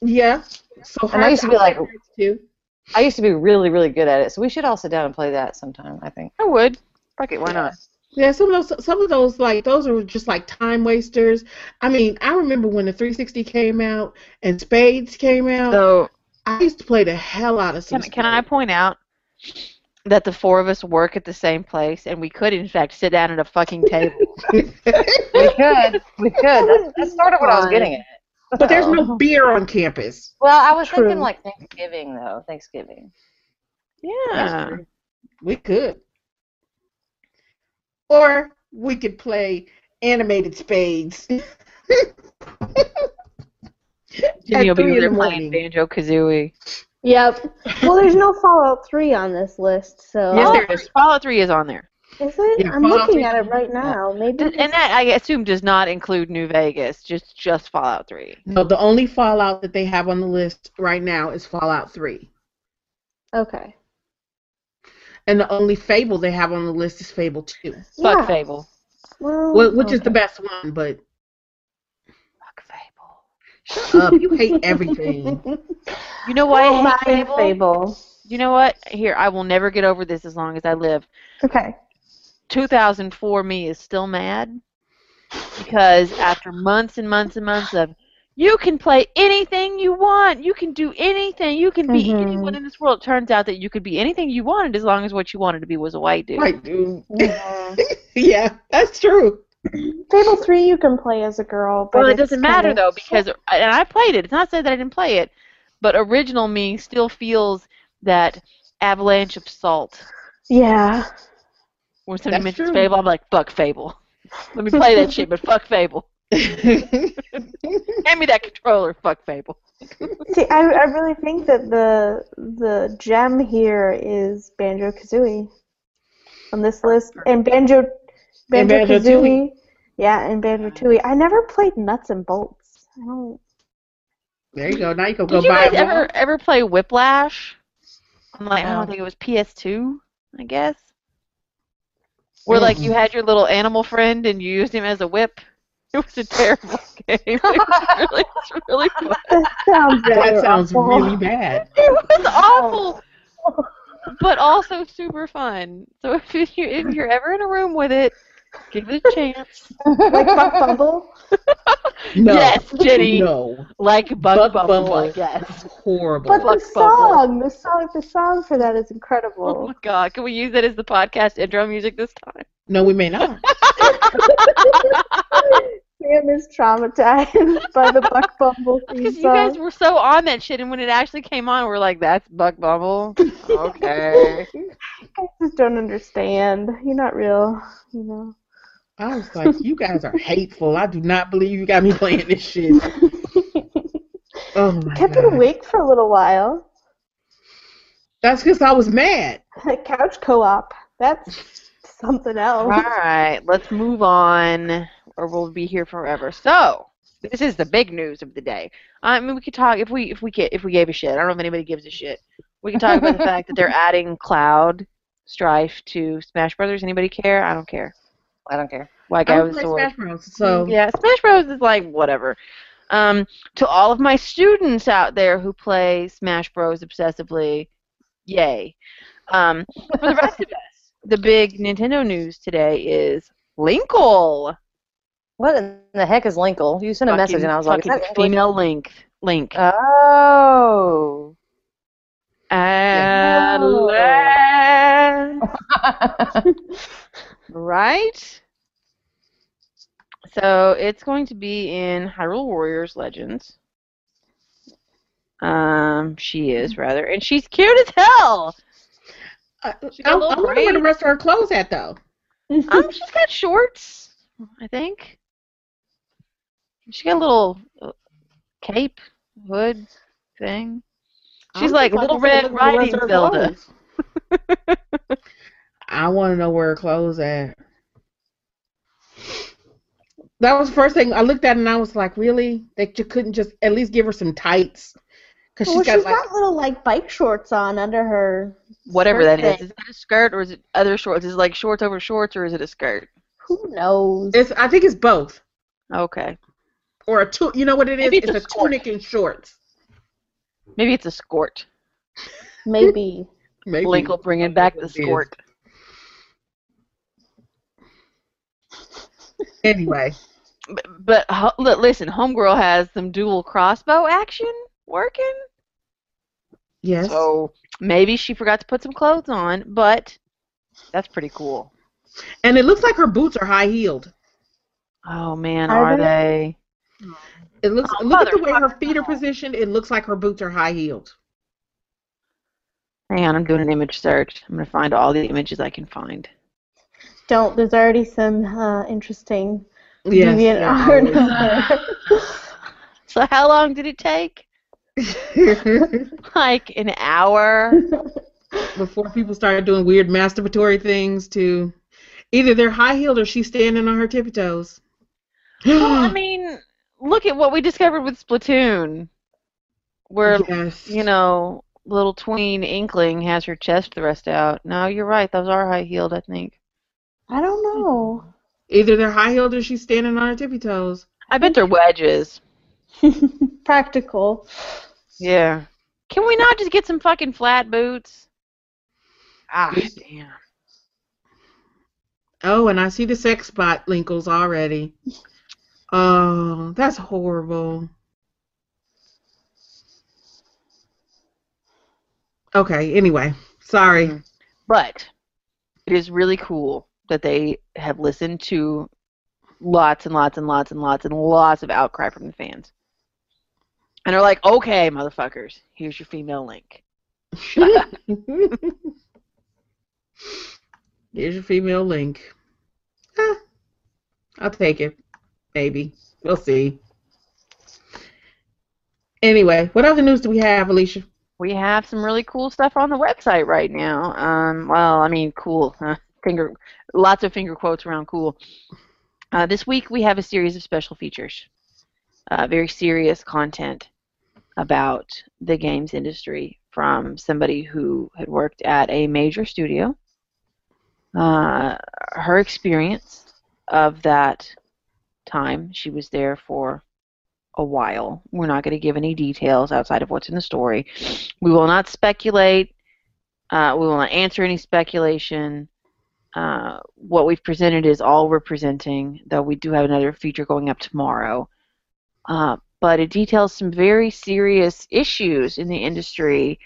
Yeah. So
And I used to be like-
too.
I used to be really, really good at it, so we should all sit down and play that sometime. I think.
I would. Fuck it. Why not?
Yeah, some of those some of those like those are just like time wasters. I mean, I remember when the 360 came out and spades came out.
So
I used to play the hell out of some.
can, can I point out that the four of us work at the same place, and we could in fact sit down at a fucking table.
We could. We could. That's, that's sort of what I was getting at.
but there's no beer on campus.
Well, I was
True.
thinking like Thanksgiving though. Thanksgiving.
Yeah.
We could. Or we could play animated spades.
Jimmy will be there playing. Banjo Kazooie.
Yep. Well, there's no Fallout 3 on this list, so
Yes, there oh. is. Fallout 3 is on there.
Is it?
Yeah,
I'm
Fallout
looking
3
at it right now. Maybe.
Does- And that I assume does not include New Vegas, just just Fallout 3.
No, the only Fallout that they have on the list right now is Fallout 3.
Okay.
And the only Fable they have on the list is Fable 2.
Fuck
Yeah.
Fable.
Well,
Wh- Which is the best one, but
Fuck Fable.
Shut up. You hate everything.
You know why I hate Fable?
Fable.
You know what? Here, I will never get over this as long as I live.
Okay.
2004 me is still mad because after months and months and months of you can play anything you want, you can do anything, you can be
Mhm.
anyone in this world. It turns out that you could be anything you wanted as long as what you wanted to be was a white dude.
White dude.
Mhm.
yeah, that's true.
Fable 3 you can play as a girl, but
Well, it doesn't matter
kinda-
though because and I played it. It's not said that I didn't play it, but original me still feels that avalanche of salt.
Yeah.
When somebody
That's
mentions
true.
Fable, I'm like, fuck Fable. Let me play that shit, but fuck Fable. Hand me that controller, fuck Fable.
See, I, I really think that the the gem here is Banjo Kazooie on this list, and Banjo
And
Banjo Kazooie, yeah, and Banjo Tooie. I never played Nuts and Bolts. I don't.
there you go. Now you can go
Did you
buy
guys
a
ever ever play Whiplash? I'm like, I don't think it was PS2, I guess. Where like you had your little animal friend and you used him as a whip. It was a terrible game. It was really, it was really fun.
That sounds
That sounds
awful.
really bad.
It was oh. awful, but also super fun. So if you if you're ever in a room with it, give it a chance.
like Buck Bumble.
No.
Yes, Jenny.
No.
Like Bug
Buck
Bubble,
Bumble.
I guess.
Horrible.
But the
Buck Bumble.
song, the song, the song for that is incredible.
Oh
incredible.
my god, can we use that as the podcast intro music this time?
no, we may not.
Sam is traumatized by the Buck Bumble theme
Because you guys were so on that shit, and when it actually came on, we're like, "That's Buck Bumble." Okay.
I just don't understand. You're not real, you know.
I was like, you guys are hateful. I do not believe you got me playing this shit. Oh my
Kept
god.
it awake for a little while.
That's because I was mad.
Couch co-op. That's something else.
All right, let's move on, or we'll be here forever. So, this is the big news of the day. I mean, we could talk if we if we get if we gave a shit. I don't know if anybody gives a shit. We can talk about the fact that they're adding Cloud Strife to Smash Brothers. Anybody care? I don't care.
I don't care.
White
I
guy
don't
with a
play. Smash Bros. So
yeah, Smash Bros is like whatever. Um, to all of my students out there who play Smash Bros obsessively, yay. Um, for the rest of us, the big Nintendo news today is Linkle.
What in the heck is Linkle? You sent a message and I was like, that
female Link. Link.
Oh.
Alan. right? So it's going to be in Hyrule Warriors Legends. Um, she is rather, and she's cute as hell.
I,
She
I,
got
I
a little
wonder where the rest of her clothes at though.
Um, she's got shorts, I think. She got a little uh, cape, hood thing. She's
I'm
like Little Red
look at the rest
Riding
of
Zelda.
I want to know where her clothes at. That was the first thing I looked at, and I was like, "Really? They you couldn't just at least give her some tights?" Because
well,
she's got
she's
like
got little like bike shorts on under her.
Whatever
skirt
that is.
thing.
Is that a skirt or is it other shorts? Is it like shorts over shorts or is it a skirt?
Who knows?
it's. I think it's both,
Okay.
Or a tu- You know what it is?
Maybe
It's,
it's
a,
a
tunic and shorts.
Maybe it's a skirt.
Maybe.
Maybe.
Blink will bring it back the skirt.
Anyway,
But, but listen, Homegirl has some dual crossbow action working.
yes.
So maybe she forgot to put some clothes on, but that's pretty cool.
And it looks like her boots are high heeled.
Oh man,
Are
are
they?
They?
It looks.
Oh,
look at the way her feet are positioned. It looks like her boots are high heeled.
Hang on, I'm doing an image search. I'm gonna find all the images I can find.
Don't. There's already some uh, interesting
Yes.
DeviantArt
always.
out there.
So how long did it take? Like an hour.
Before people started doing weird masturbatory things to Either they're high heeled or she's standing on her tippy toes.
well, I mean, look at what we discovered with Splatoon, where
yes.
you know little tween Inkling has her chest thrust out. No, you're right. Those are high heeled, I think.
I don't know.
Either they're high heeled or she's standing on her tippy toes.
I bet they're wedges.
Practical.
Yeah. Can we not just get some fucking flat boots? Ah,
Yes.
damn.
Oh, and I see the sex bot linkles already. Oh, that's horrible. Okay, anyway. Sorry.
Mm. But it is really cool that they have listened to lots and lots and lots and lots and lots of outcry from the fans. And they're like, okay, motherfuckers, here's your female link.
Here's your female link. Ah, I'll take it. Maybe. We'll see. Anyway, what other news do we have, Alicia?
We have some really cool stuff on the website right now. Um, well, I mean, cool. Huh? Finger, lots of finger quotes around cool. Uh, this week we have a series of special features, uh, very serious content about the games industry from somebody who had worked at a major studio. Uh, her experience of that time, she was there for a while. We're not going to give any details outside of what's in the story. We will not speculate. Uh, we will not answer any speculation. Uh, what we've presented is all we're presenting, though we do have another feature going up tomorrow. Uh, but it details some very serious issues in the industry,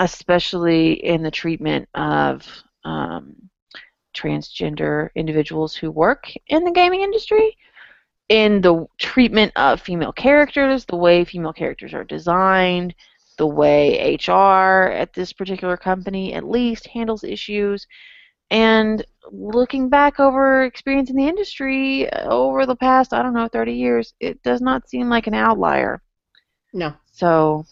especially in the treatment of um, transgender individuals who work in the gaming industry, in the treatment of female characters, the way female characters are designed, the way HR at this particular company at least handles issues, and looking back over experience in the industry uh, over the past, I don't know, 30 years, it does not seem like an outlier.
No.
So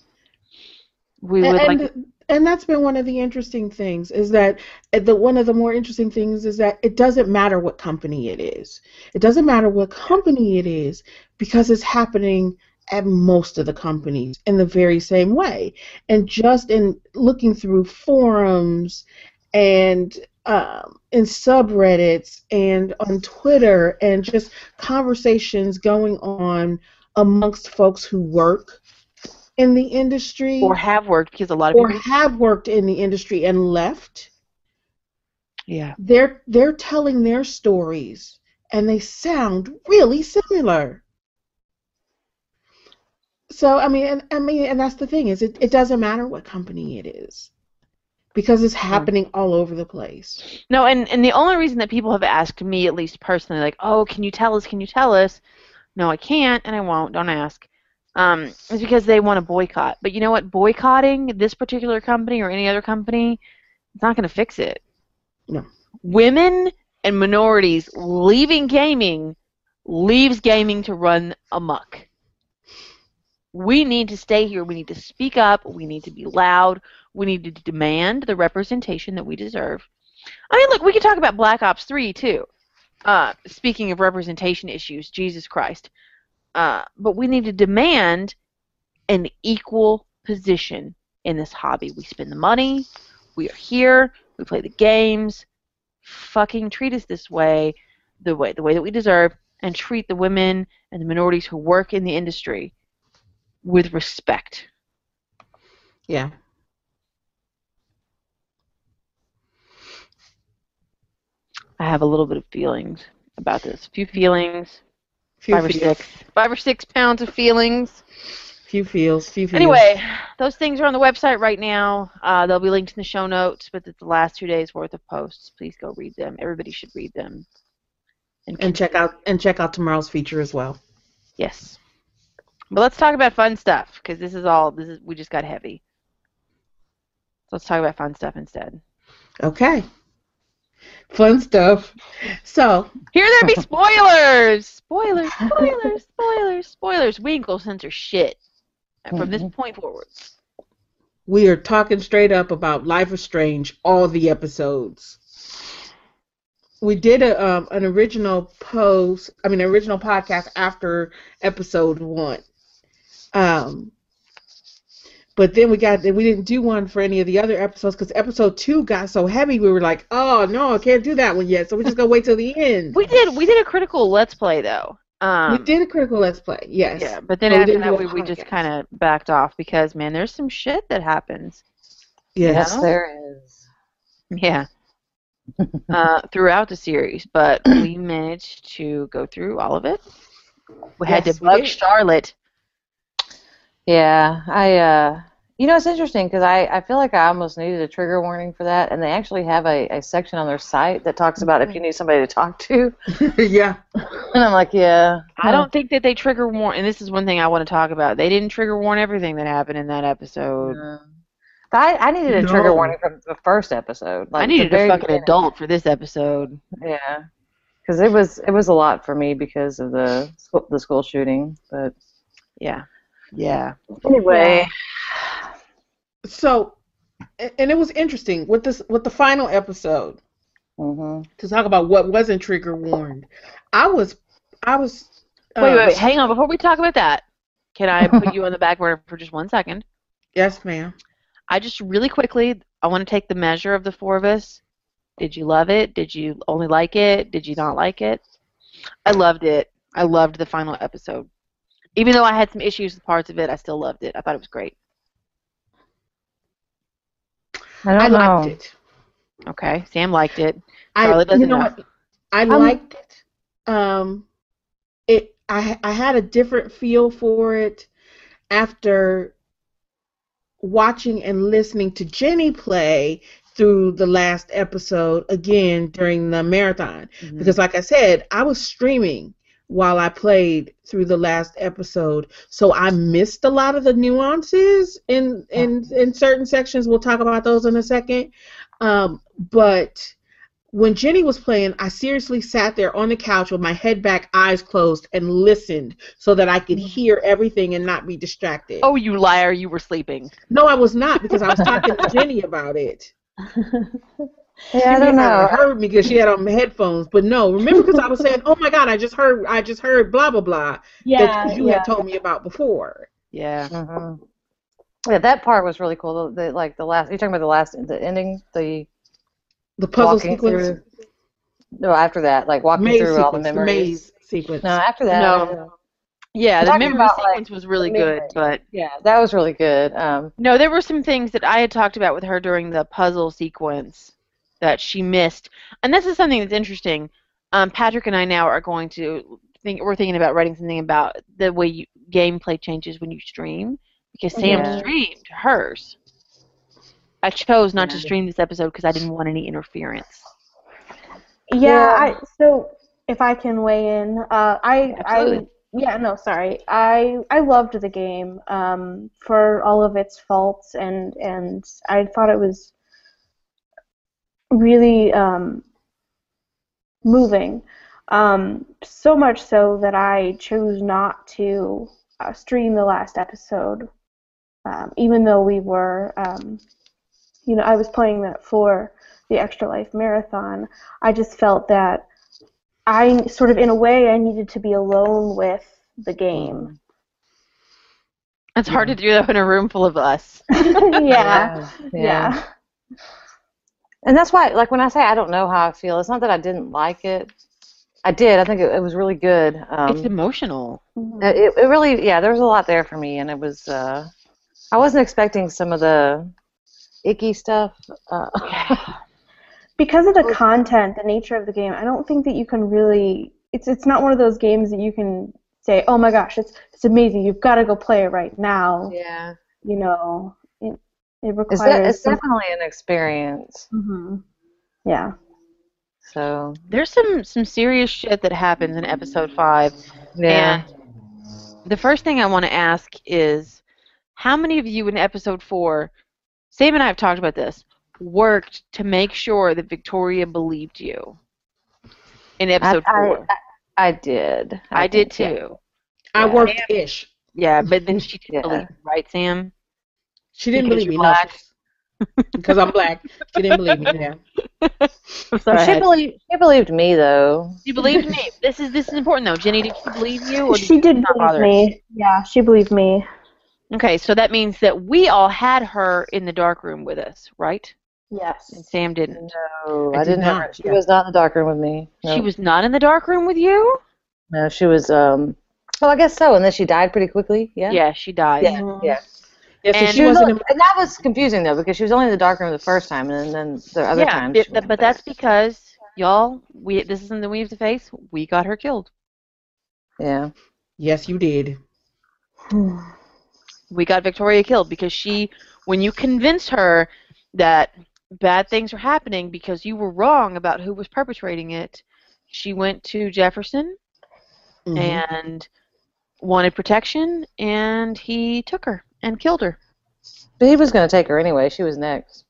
we
and,
would like
and, that's been one of the interesting things is that uh, the one of the more interesting things is that it doesn't matter what company it is. It doesn't matter what company it is because it's happening at most of the companies in the very same way. And just in looking through forums and um, in subreddits and on Twitter and just conversations going on amongst folks who work in the industry
or have worked because a lot of
or
people
have worked in the industry and left
yeah
they're they're telling their stories and they sound really similar so i mean and, i mean and that's the thing is it, it doesn't matter what company it is because it's happening all over the place
No, and, and the only reason that people have asked me, at least personally, like, oh, can you tell us? Can you tell us? No, I can't, and I won't. Don't ask. Um, is because they want to boycott. But you know what? Boycotting this particular company or any other company, it's not going to fix it.
No.
Women and minorities leaving gaming leaves gaming to run amok. We need to stay here. We need to speak up. We need to be loud. We need to demand the representation that we deserve. I mean, look, we could talk about Black Ops 3 too. Uh, speaking of representation issues, Jesus Christ. Uh, but we need to demand an equal position in this hobby. We spend the money. We are here. We play the games. Fucking treat us this way, the way the way that we deserve, and treat the women and the minorities who work in the industry with respect.
yeah
I have a little bit of feelings about this. A few feelings,
few
five or six, five or six pounds of feelings.
few feels few feels
Anyway, those things are on the website right now. Uh, they'll be linked in the show notes, but it's the last two days worth of posts. Please go read them. Everybody should read them.
and check out and check out tomorrow's feature as well
Yes. But let's talk about fun stuff because this is all this is we just got heavy. So let's talk about fun stuff instead.
okay fun stuff so
Here there be spoilers. Spoilers. Spoilers. Spoilers. Spoilers. We ain't gonna censor shit from this point forward.
we are talking straight up about life is strange all the episodes we did a um, an original post. I mean, original podcast after episode one. Um, but then we got we didn't do one for any of the other episodes because episode two got so heavy. We were like, oh no, I can't do that one yet. So we just gonna wait till the end.
We did we did a critical let's play though. Um,
we did a critical let's play, yes.
Yeah, but then
But
after
didn't
that we, we just kind of backed off because man, there's some shit that happens.
Yes.
Yeah.
there is.
Yeah. uh, throughout the series, but we managed to go through all of it. We had to
we
bug. Charlotte.
Yeah, I. uh You know, it's interesting because I, I feel like I almost needed a trigger warning for that, and they actually have a, a section on their site that talks about if you need somebody to talk to.
yeah.
And I'm like, yeah.
I don't think that they trigger warn, and this is one thing I want to talk about. They didn't trigger warn everything that happened in that episode.
No. But I, I needed a trigger warning from the first episode. Like
I needed a fucking
beginning.
adult for this episode.
Yeah, because it was it was a lot for me because of the school, the school shooting. But
Yeah. Yeah.
anyway,
So, and it was interesting with this with the final episode
hmm
to talk about what wasn't trigger warned. I was, I was.
Wait, wait,
uh,
wait, hang on. Before we talk about that, can I put you on the back burner for just one second?
Yes, ma'am.
I just really quickly, I want to take the measure of the four of us. Did you love it? Did you only like it? Did you not like it? I loved it. I loved the final episode. Even though I had some issues with parts of it, I still loved it. I thought it was great.
I don't
I
know.
liked it.
Okay, Sam liked it.
I,
Charlotte doesn't
you know
know.
what? I liked it. Um, it. I I had a different feel for it after watching and listening to Jenny play through the last episode again during the marathon.
Mm-hmm.
because like I said, I was streaming while I played through the last episode, so I missed a lot of the nuances in in in certain sections. We'll talk about those in a second. Um, but when Jenny was playing, I seriously sat there on the couch with my head back, eyes closed, and listened so that I could hear everything and not be distracted.
Oh, you liar! You were sleeping.
no, I was not because I was talking to Jenny about it.
Yeah, I
She
don't
may not have
know.
heard me because she had on headphones, but no, remember because I was saying, "Oh my God, I just heard, I just heard blah blah blah."
Yeah,
that you
yeah.
had told me about before.
Yeah.
hmm Yeah, that part was really cool. The, the like the last. You're talking about the last, the ending, the
The puzzle sequence,
through. No, after that, like walking
maze
through all the
sequence, the
memories.
maze sequence.
No, after that.
No. Yeah, the
talking
memory
about, like,
sequence was really
the
good, but
Yeah, that was really good. Um,
No, there were some things that I had talked about with her during the puzzle sequence that she missed, and this is something that's interesting. Um, Patrick and I now are going to think we're thinking about writing something about the way you, gameplay changes when you stream because Sam
Yeah.
streamed hers. I chose not to stream this episode because I didn't want any interference.
Yeah,
Yeah.
I so if I can weigh in, uh, I
Absolutely.
I yeah no sorry I I loved the game um, for all of its faults and and I thought it was really um, moving. Um, so much so that I chose not to uh, stream the last episode, um, even though we were, um, you know, I was playing that for the Extra Life Marathon. I just felt that I sort of, in a way, I needed to be alone with the game.
It's hard to do that in a room full of us.
yeah, yeah.
And that's why, like, when I say I don't know how I feel, it's not that I didn't like it. I did. I think it, it was really good. Um,
it's emotional.
Mhm.
it, it really, yeah, there was a lot there for me, and it was. Uh, I wasn't expecting some of the icky stuff. Uh,
because of the content, the nature of the game, I don't think that you can really. It's it's not one of those games that you can say, "Oh my gosh, it's it's amazing. You've got to go play it right now."
yeah,
You know, it it
it's, de- it's definitely an experience.
Mhm. Yeah.
So
There's some some serious shit that happens in episode five
yeah,
And the first thing I want to ask is how many of you in episode four, Sam and I have talked about this, worked to make sure that Victoria believed you in episode
I,
four?
I, I did.
I, did
think, yeah.
too.
I worked ish.
Yeah, but then she didn't
Yeah.
believe right, Sam?
She didn't
Because
believe me.
you're
No,
black.
because I'm black. She didn't believe me. Yeah.
I'm sorry.
She believed. She believed me though.
She believed me. This is this is important though. Jenny, did she believe you or
She did
not
believe me. Yeah, she believed me.
Okay, so that means that we all had her in the dark room with us, right?
Yes.
And Sam didn't.
No,
I
I,
did
didn't have
not,
her. She
yeah.
was not in the dark room with me. No.
She was not in the dark room with you?
No, she was. Um. Well, I guess so. And then she died pretty quickly. Yeah.
Yeah, she died.
Yeah.
Mhm.
Yeah.
Yeah. So
And
she
She was
wasn't.
only- and that was confusing though because she was only in the dark room the first time, and then, then the other
yeah,
times.
it- but that's because y'all, we this is something we have to face. We got her killed.
yeah.
yes, you did.
We got Victoria killed because she, when you convinced her that bad things were happening because you were wrong about who was perpetrating it, she went to Jefferson
Mhm.
and wanted protection, and he took her and killed her.
But he was going to take her anyway. She was next.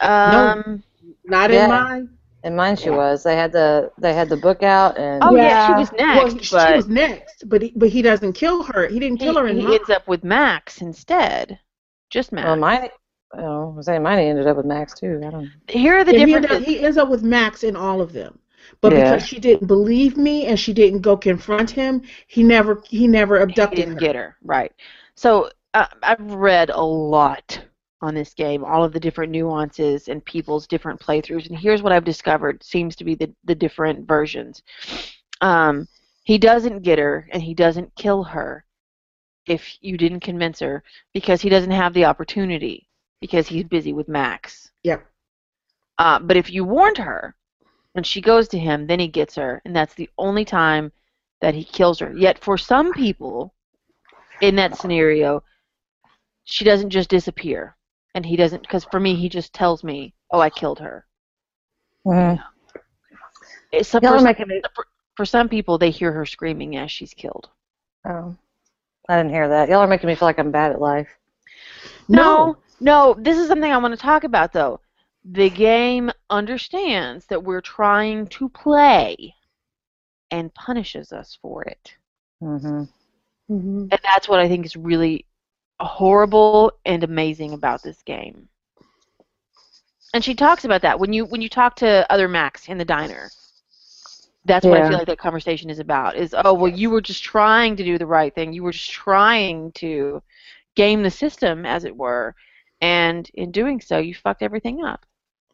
Um,
Not
Yeah.
in mine.
In mine, she was. They had the they had the book out, and
oh yeah,
Yeah.
she was
Well,
next,
he- she
but
was next, but he, but he doesn't kill her. He didn't
he,
kill her in
he
mine.
ends up with Max instead. Just Max.
well, mine. Oh, I was saying mine ended up with Max too. I don't.
Here are the
Yeah, he, ended
differences.
he ends up with Max in all of them. But
Yeah.
because she didn't believe me and she didn't go confront him, he never he never
He
abducted
didn't
her.
get her right. So uh, I've read a lot on this game, all of the different nuances and people's different playthroughs, and here's what I've discovered seems to be the the different versions. Um, he doesn't get her, and he doesn't kill her if you didn't convince her because he doesn't have the opportunity because he's busy with Max.
Yep.
Uh, but if you warned her and she goes to him, then he gets her, and that's the only time that he kills her. Yet for some people in that scenario, she doesn't just disappear, and he doesn't because for me he just tells me, "Oh, I killed her."
Mm-hmm.
It's some,
Y'all
for,
are
some,
making me.
for, some people, they hear her screaming as she's killed.
Oh, I didn't hear that. Y'all are making me feel like I'm bad at life.
No, no, this is something I want to talk about though. The game understands that we're trying to play and punishes us for it.
Mm-hmm.
Mm-hmm.
And that's what I think is really horrible and amazing about this game. And she talks about that when you when you talk to other Max in the diner. That's what I feel like that conversation is about. Is oh well you were just trying to do the right thing. You were just trying to game the system as it were. And in doing so you fucked everything up.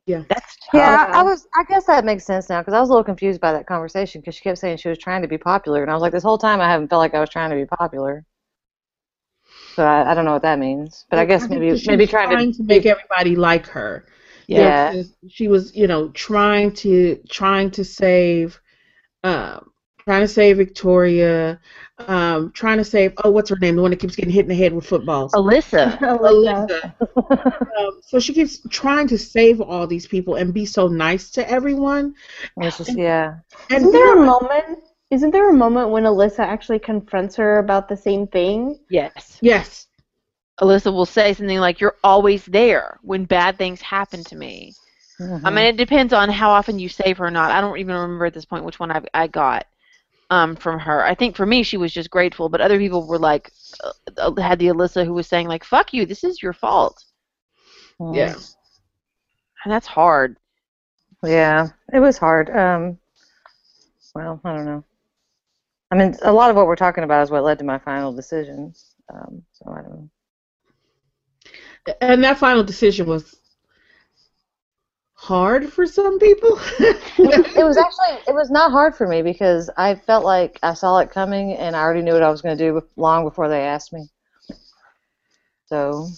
Yeah.
That's tough.
Yeah, I, I was. I guess that makes sense now because I was a little confused by that conversation because she kept saying she was trying to be popular, and I was like, this whole time I haven't felt like I was trying to be popular. So I, I don't know what that means, but I guess maybe
she
maybe
was
trying to.
make everybody like her.
Yeah.
There was- she was, you know, trying to trying to save, um, trying to save Victoria, um, trying to save. Oh, what's her name? The one that keeps getting hit in the head with footballs.
Alyssa.
Alyssa. um, so she keeps trying to save all these people and be so nice to everyone.
It's just yeah.
And
Isn't there a
you
moment? Isn't there a moment when Alyssa actually confronts her about the same thing?
Yes.
yes,
Alyssa will say something like, You're always there when bad things happen to me.
Mhm.
I mean, it depends on how often you save her or not. I don't even remember at this point which one I, I got um, from her. I think for me, she was just grateful, but other people were like, uh, uh, had the Alyssa who was saying, like, fuck you, this is your fault.
Mhm.
yeah.
And that's hard.
Yeah, it was hard. Um, well, I don't know. I mean, a lot of what we're talking about is what led to my final decision. Um, so I don't know.
And that final decision was hard for some people.
It was actually it was not hard for me because I felt like I saw it coming and I already knew what I was going to do long before they asked me. So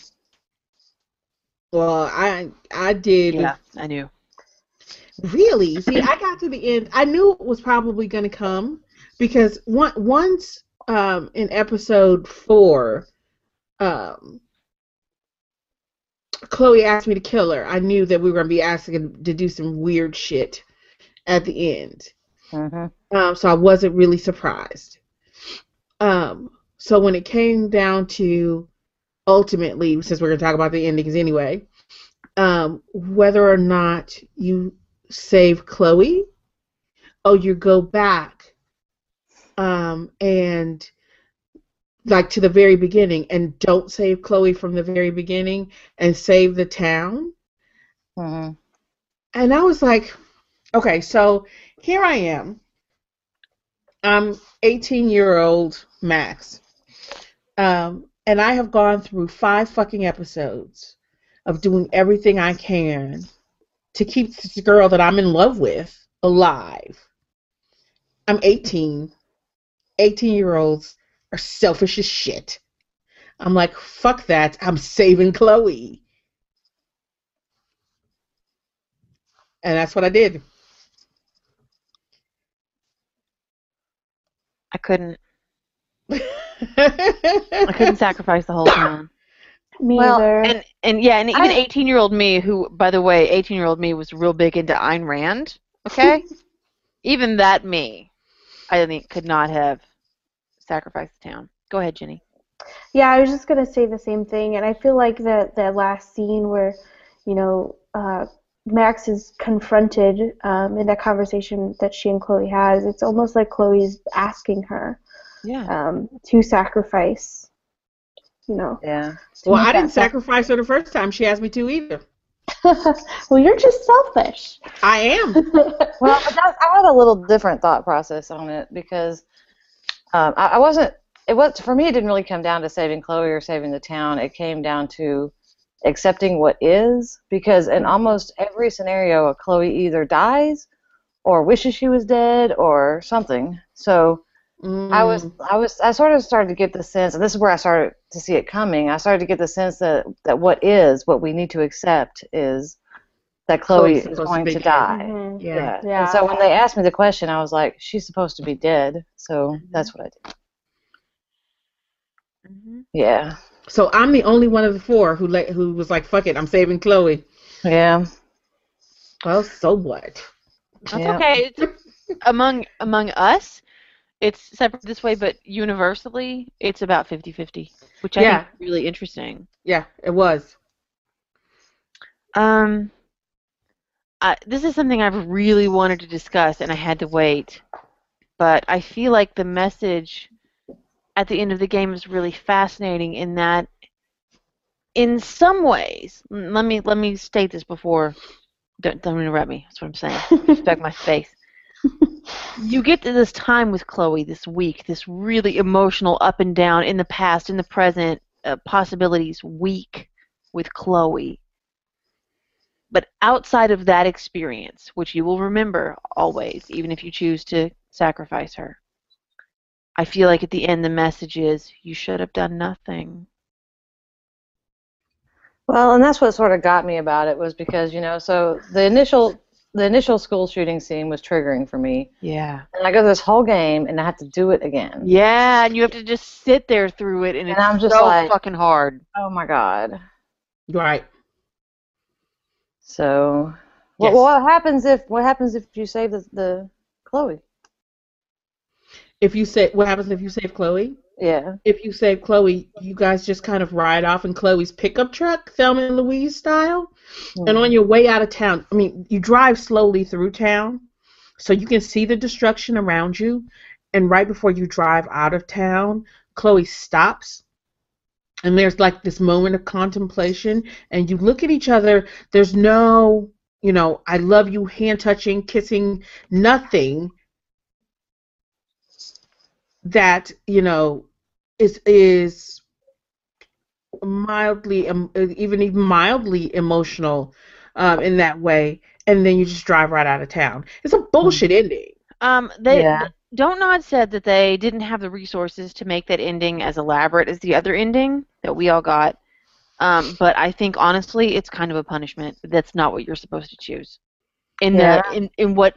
well, I I did
Yeah, I knew.
Really? See, I got to the end. I knew it was probably going to come because one, once um, in episode four, um, Chloe asked me to kill her. I knew that we were going to be asking to do some weird shit at the end.
mhm.
Um, so I wasn't really surprised. Um, so when it came down to ultimately, since we're going to talk about the endings anyway, um, whether or not you save Chloe or you go back um, and like to the very beginning and don't save Chloe from the very beginning and save the town
hmm
And I was like, okay, so here I am. I'm 18 year old Max. Um, and I have gone through five fucking episodes of doing everything I can to keep this girl that I'm in love with alive. I'm 18. 18 year olds are selfish as shit. I'm like, fuck that. I'm saving Chloe. And that's what I did.
I couldn't. I couldn't sacrifice the whole town.
Me
Well,
either.
And and yeah, and even
I-
18 year old me, who by the way, 18 year old me was real big into Ayn Rand. Okay, even that me, I think could not have sacrificed the town. Go ahead, Jenny.
Yeah, I was just gonna say the same thing, and I feel like that that last scene where, you know, uh, Max is confronted um, in that conversation that she and Chloe has. It's almost like Chloe's asking her
Yeah.
um, to sacrifice. You know.
Yeah.
well, I didn't sacrifice her the first time she asked me to either.
Sac- well, you're just selfish.
I am.
Well, but that, I had a little different thought process on it because um, I, I wasn't. It was for me. It didn't really come down to saving Chloe or saving the town. It came down to accepting what is because in almost every scenario, Chloe either dies or wishes she was dead or something. So I was, I was, I sort of started to get the sense, and this is where I started to see it coming. I started to get the sense that that what is, what we need to accept, is that Chloe
Chloe's
is
supposed to
going to
dead.
die.
Mhm.
Yeah.
Yeah.
Yeah.
And so when they asked me the question, I was like, she's supposed to be dead. So
Mm-hmm.
that's what I did.
hmm
Yeah.
So I'm the only one of the four who let, who was like, "Fuck it, I'm saving Chloe."
Yeah.
Well, so what?
That's
Yeah.
okay. It's, among among us, it's separate this way, but universally, it's about 50-50, which I
Yeah.
think is really interesting.
Yeah, it was.
Um, I, this is something I've really wanted to discuss, and I had to wait. But I feel like the message at the end of the game is really fascinating in that, in some ways, let me let me state this before. Don't, don't interrupt me. That's what I'm saying. Respect my space. You get to this time with Chloe this week, this really emotional up and down in the past, in the present, uh, possibilities week with Chloe. But outside of that experience, which you will remember always, even if you choose to sacrifice her, I feel like at the end the message is you should have done nothing.
Well, and that's what sort of got me about it was because you know, so the initial the initial school shooting scene was triggering for me,
Yeah.
and I go this whole game and I have to do it again.
Yeah, and you have to just sit there through it, and,
And
it's
I'm just
so
like-
fucking hard.
Oh my god.
Right.
So,
Yes.
what what happens if what happens if you save the, the Chloe?
If you say, what happens if you save Chloe?
Yeah.
If you save Chloe, you guys just kind of ride off in Chloe's pickup truck, Thelma and Louise style. And on your way out of town, I mean, you drive slowly through town so you can see the destruction around you. And right before you drive out of town, Chloe stops. And there's like this moment of contemplation. And you look at each other. There's no, you know, I love you, hand touching, kissing, nothing that, you know, is, is mildly, um, even even mildly emotional um, in that way, and then you just drive right out of town. It's a bullshit ending.
Um, they
Yeah.
DONTNOD said that they didn't have the resources to make that ending as elaborate as the other ending that we all got. Um, but I think honestly, it's kind of a punishment. That's not what you're supposed to choose. In
Yeah.
the in, in what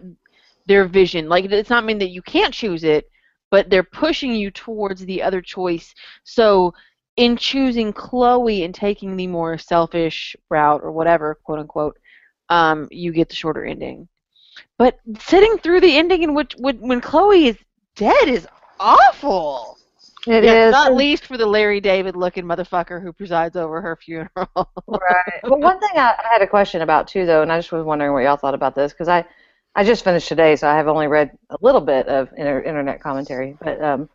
their vision, like it's not mean that you can't choose it, but they're pushing you towards the other choice. So in choosing Chloe and taking the more selfish route or whatever, quote unquote, um, you get the shorter ending. But sitting through the ending in which when, when Chloe is dead is awful.
It is.
Yeah,
Not least for the Larry David looking motherfucker who presides over her funeral.
Right. Well, one thing I, I had a question about too, though, and I just was wondering what y'all thought about this because I, I just finished today, so I have only read a little bit of inter- internet commentary. But um,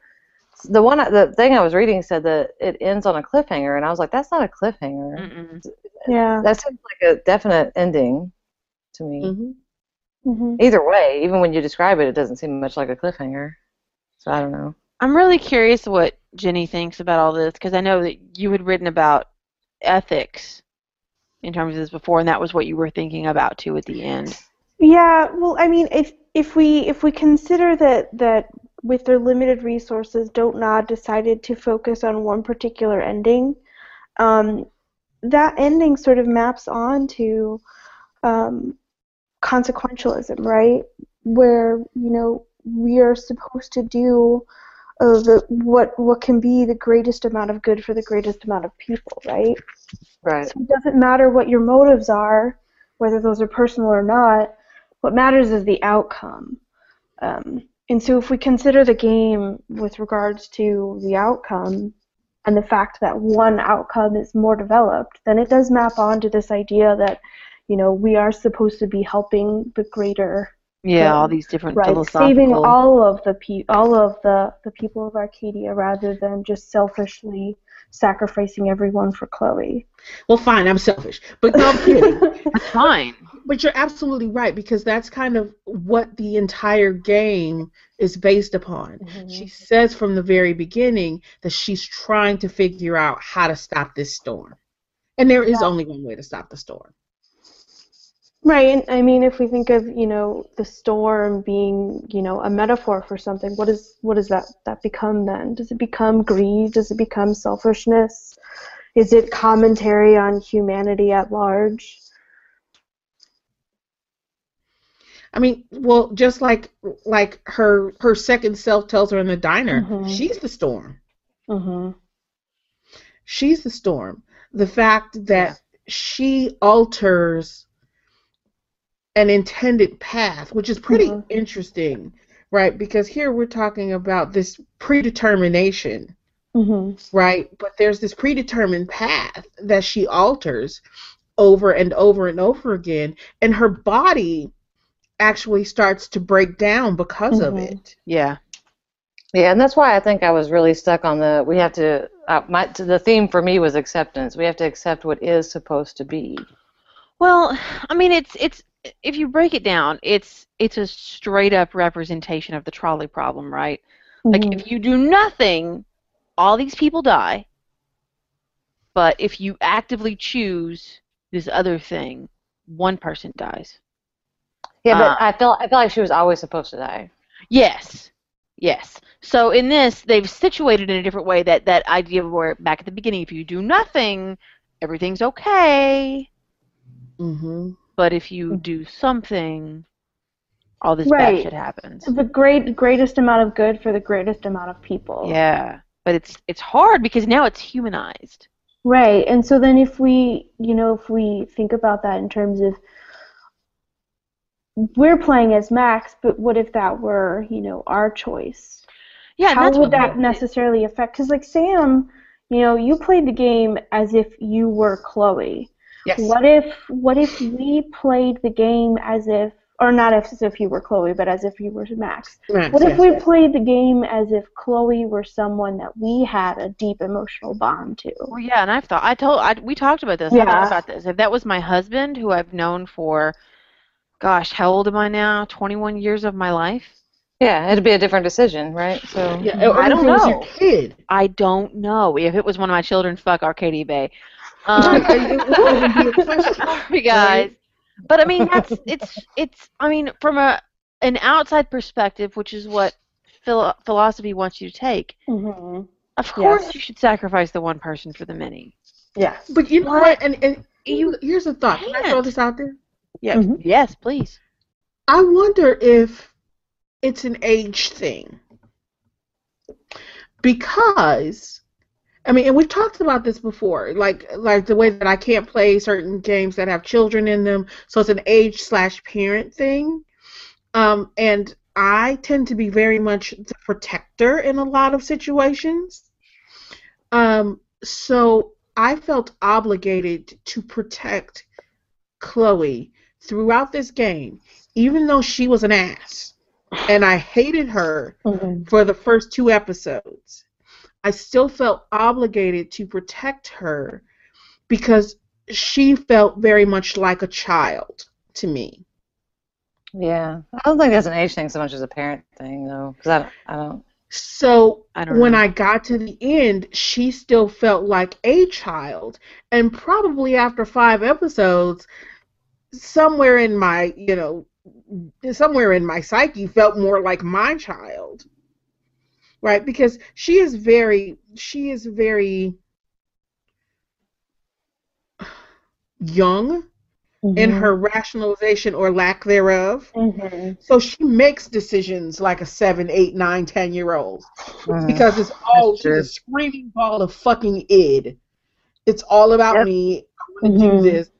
the one, the thing I was reading said that it ends on a cliffhanger, and I was like, that's not a cliffhanger.
Mm-mm.
Yeah.
That seems like a definite ending to me.
Mhm.
hmm
Either way, even when you describe it, it doesn't seem much like a cliffhanger. So I don't know.
I'm really curious what Jenny thinks about all this because I know that you had written about ethics in terms of this before, and that was what you were thinking about too at the end.
Yeah, well, I mean, if if we if we consider that that with their limited resources, DONTNOD decided to focus on one particular ending, um, that ending sort of maps on to um, consequentialism, right? Where you know we are supposed to do uh, the what what can be the greatest amount of good for the greatest amount of people, right?
Right.
So it doesn't matter what your motives are, whether those are personal or not. What matters is the outcome. Um, and so if we consider the game with regards to the outcome and the fact that one outcome is more developed, then it does map onto this idea that, you know, we are supposed to be helping the greater
Yeah, all these different
right,
philosophical.
saving all of the pe- all of the, the people of Arcadia rather than just selfishly sacrificing everyone for Chloe.
Well, fine, I'm selfish, but no, I'm kidding.
That's fine.
But you're absolutely right because that's kind of what the entire game is based upon. Mm-hmm. She says from the very beginning that she's trying to figure out how to stop this storm. And there is only one way to stop the storm.
Right, and I mean, if we think of you know the storm being you know a metaphor for something, what is what does that that become then? Does it become greed? Does it become selfishness? Is it commentary on humanity at large?
I mean, well, just like like her her second self tells her in the diner,
Mhm.
she's the storm.
Mm-hmm.
She's the storm. The fact that she alters an intended path, which is pretty
Mhm.
interesting, right? Because here we're talking about this predetermination,
Mm-hmm.
right? But there's this predetermined path that she alters over and over and over again, and her body actually starts to break down because of
Mhm.
it.
Yeah.
Yeah, and that's why I think I was really stuck on the. We have to. Uh, my the theme for me was acceptance. We have to accept what is supposed to be.
Well, I mean, it's it's if you break it down, it's it's a straight up representation of the trolley problem, right? Like
Mm-hmm.
if you do nothing, all these people die. But if you actively choose this other thing, one person dies.
Yeah, but
Uh.
I felt I felt like she was always supposed to die.
Yes. Yes. So in this, they've situated in a different way that that idea where back at the beginning, if you do nothing, everything's okay.
Mm-hmm.
But if you do something, all this
Right.
bad shit happens.
The great greatest amount of good for the greatest amount of people.
Yeah. But it's it's hard because now it's humanized.
Right, and so then if we, you know, if we think about that in terms of we're playing as Max, but what if that were, you know, our choice?
Yeah,
How would that necessarily affect? Because like Sam, you know, you played the game as if you were Chloe.
Yes.
What if what if we played the game as if or not as if you were Chloe, but as if you were Max?
Max,
What if
yes.
we played the game as if Chloe were someone that we had a deep emotional bond to?
Well, yeah, and I've thought I told I, we talked about this. I
Yeah.
thought about this. If that was my husband, who I've known for, gosh, how old am I now? Twenty-one years of my life.
Yeah, it'd be a different decision, right? So
Yeah,
I don't
it was your
know.
kid.
I don't know if it was one of my children. Fuck Arcadia Bay. Um,
it wouldn't even be a question.
sorry, guys. But I mean, that's it's it's. I mean, from a an outside perspective, which is what philo- philosophy wants you to take.
Mm-hmm.
Of course,
Yes.
you should sacrifice the one person for the many.
Yes.
But you know
What?
what? And, and
You
here's a thought. Can I throw this out there?
Yeah.
Mhm.
Yes, please.
I wonder if it's an age thing. Because I mean, and we've talked about this before, like like the way that I can't play certain games that have children in them, so it's an age slash parent thing. Um, and I tend to be very much the protector in a lot of situations. Um, so I felt obligated to protect Chloe throughout this game, even though she was an ass, and I hated her
Mm-hmm.
for the first two episodes. I still felt obligated to protect her because she felt very much like a child to me.
Yeah, I don't think that's an age thing so much as a parent thing, though, because I, don't- I don't.
So
I don't
when
know.
I got to the end, she still felt like a child, and probably after five episodes, somewhere in my, you know, somewhere in my psyche felt more like my child, right? Because she is very, she is very young in her rationalization or lack thereof.
hmm
So she makes decisions like a seven, eight, nine, ten year old
Mhm.
because it's all she's a screaming ball of fucking id. It's all about
Yep.
me. I'm gonna
Mhm.
do this.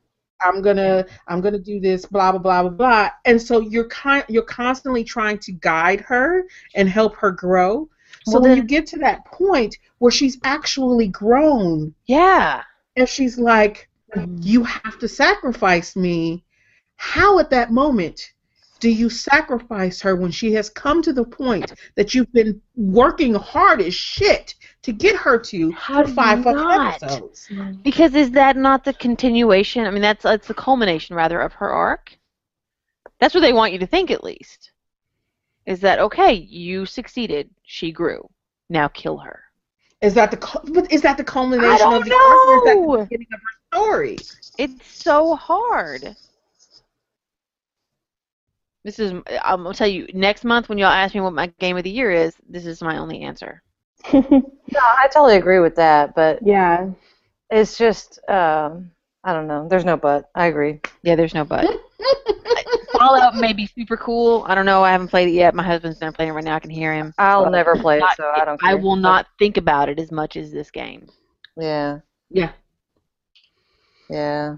I'm gonna I'm gonna do this. Blah blah blah blah blah. And so you're kind you're constantly trying to guide her and help her grow. So
Well,
when
then-
you get to that point where she's actually grown
Yeah.
and she's like, "You have to sacrifice me." How at that moment do you sacrifice her when she has come to the point that you've been working hard as shit to get her to
How
for five
you
fucking
not?
episodes?
Because is that not the continuation? I mean, that's that's the culmination rather of her arc. That's what they want you to think, at least. Is that okay? You succeeded. She grew. Now kill her.
Is that the is that the culmination
don't
of the arc or is that the beginning of her story?
It's so hard. This is. I'm gonna tell you next month when y'all ask me what my game of the year is. This is my only answer.
No, I totally agree with that, but
yeah.
it's just, um, I don't know. There's no but. I agree.
Yeah, there's no but. Fallout may be super cool. I don't know. I haven't played it yet. My husband's not playing it right now. I can hear him.
I'll
But
never play it, so I don't care.
I will not think about it as much as this game.
Yeah,
Yeah.
yeah.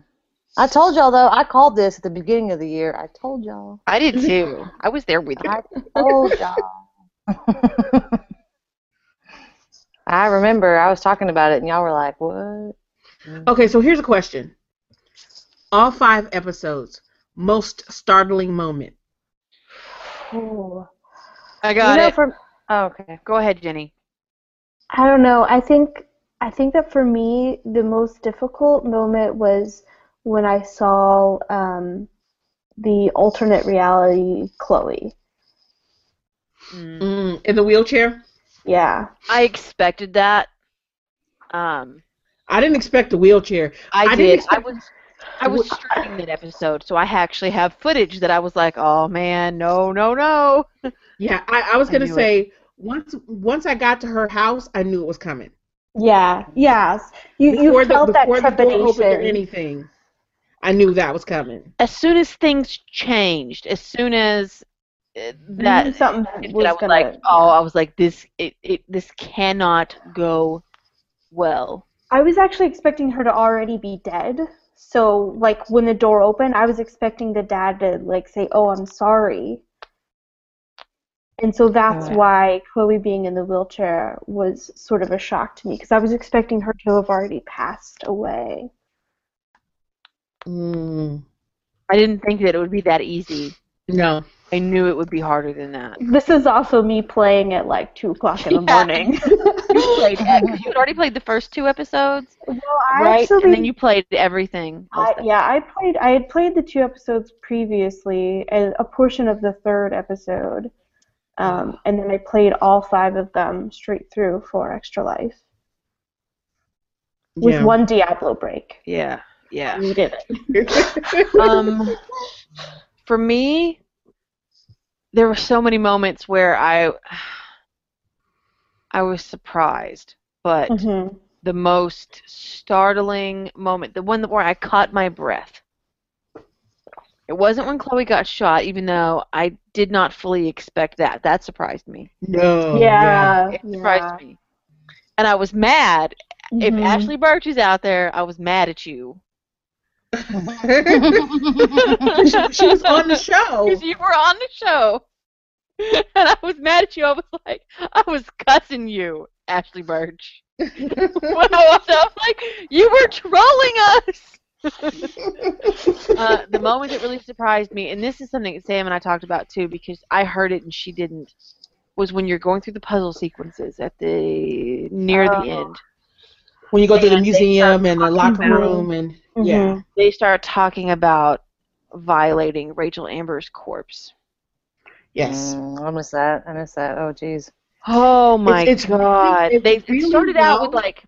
I told y'all though. I called this at the beginning of the year. I told y'all.
I did too. I was there with you.
I told y'all. I remember I was talking about it, and y'all were like, "What?" Mm-hmm.
Okay, so here's a question. All five episodes, most startling moment.
Ooh.
I
You
got
know,
it.
from oh, okay.
Go ahead, Jenny.
I don't know. I think I think that for me the most difficult moment was when I saw um, the alternate reality Chloe.
Mm.
Mm, in the wheelchair?
Yeah.
I expected that. Um,
I didn't expect the wheelchair.
I,
I didn't
did. I was. I was streaming that episode, so I actually have footage that I was like, "Oh man, no, no, no."
Yeah, I, I was gonna
knew it.
say once once I got to her house, I knew it was coming.
Yeah. Yes. You
Before
you
the
felt that
before the door opened or
trepidation.
anything, I knew that was coming.
As soon as things changed, as soon as uh, that
something
that
was
I was
gonna.
like, oh, I was like, this, it, it, this cannot go well.
I was actually expecting her to already be dead. So like when the door opened, I was expecting the dad to like say, "Oh, I'm sorry." And so that's
Yeah.
why Chloe being in the wheelchair was sort of a shock to me because I was expecting her to have already passed away.
Mm,
I didn't think that it would be that easy.
no.
I knew it would be harder than that.
This is also me playing at like two o'clock in the
Yeah.
morning.
You played, because you had already played the first two episodes,
well, I
right?
actually
and then you played everything.
I, yeah, I played. I had played the two episodes previously, and a portion of the third episode, um, and then I played all five of them straight through for Extra Life with
Yeah.
one Diablo break.
yeah, yeah.
We did it.
um, for me, there were so many moments where I, I was surprised, but
Mhm.
the most startling moment, the one where I caught my breath. It wasn't when Chloe got shot, even though I did not fully expect that. That surprised me.
no.
yeah,
It
yeah.
surprised me. And I was mad. If
Mhm.
Ashley Burch is out there, I was mad at you.
She, she was on the show.
You were on the show. and I was mad at you. I was like, I was cussing you, Ashley Burch. when I watched it, I was like, you were trolling us. uh, the moment that really surprised me, and this is something that Sam and I talked about too, because I heard it and she didn't, was when you're going through the puzzle sequences at the near the
Oh.
end.
When you go to the museum and the locker
about-
room and yeah,
They start talking about violating Rachel Amber's corpse.
yes.
Mm, I miss that. I miss that. Oh, jeez.
Oh my
it's really-
god!
it's
they
really
started out with like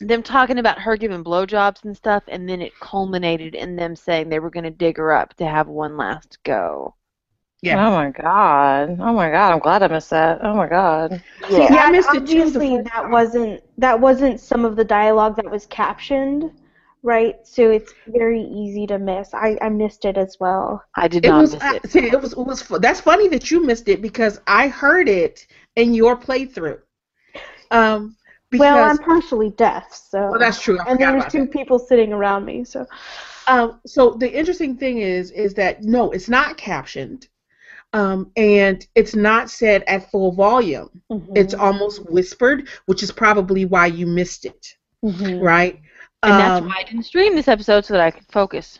them talking about her giving blowjobs and stuff, and then it culminated in them saying they were going to dig her up to have one last go.
Yeah.
Oh my god. Oh my god. I'm glad I missed that. Oh my god.
See,
Yeah, I missed it too
obviously that wasn't that wasn't some of the dialogue that was captioned, right? So it's very easy to miss. I, I missed it as well.
I did
It
not
was
miss
uh,
it.
see, it was it was that's funny that you missed it because I heard it in your playthrough. Um, because
well, I'm partially deaf, so
well, that's true. I
and there's two
that.
people sitting around me, so
Um, so the interesting thing is, is that no, it's not captioned, um, and it's not said at full volume. It's
Mm-hmm.
almost whispered, which is probably why you missed it,
Mhm.
right?
And that's
Um,
why I didn't stream this episode so that I could focus.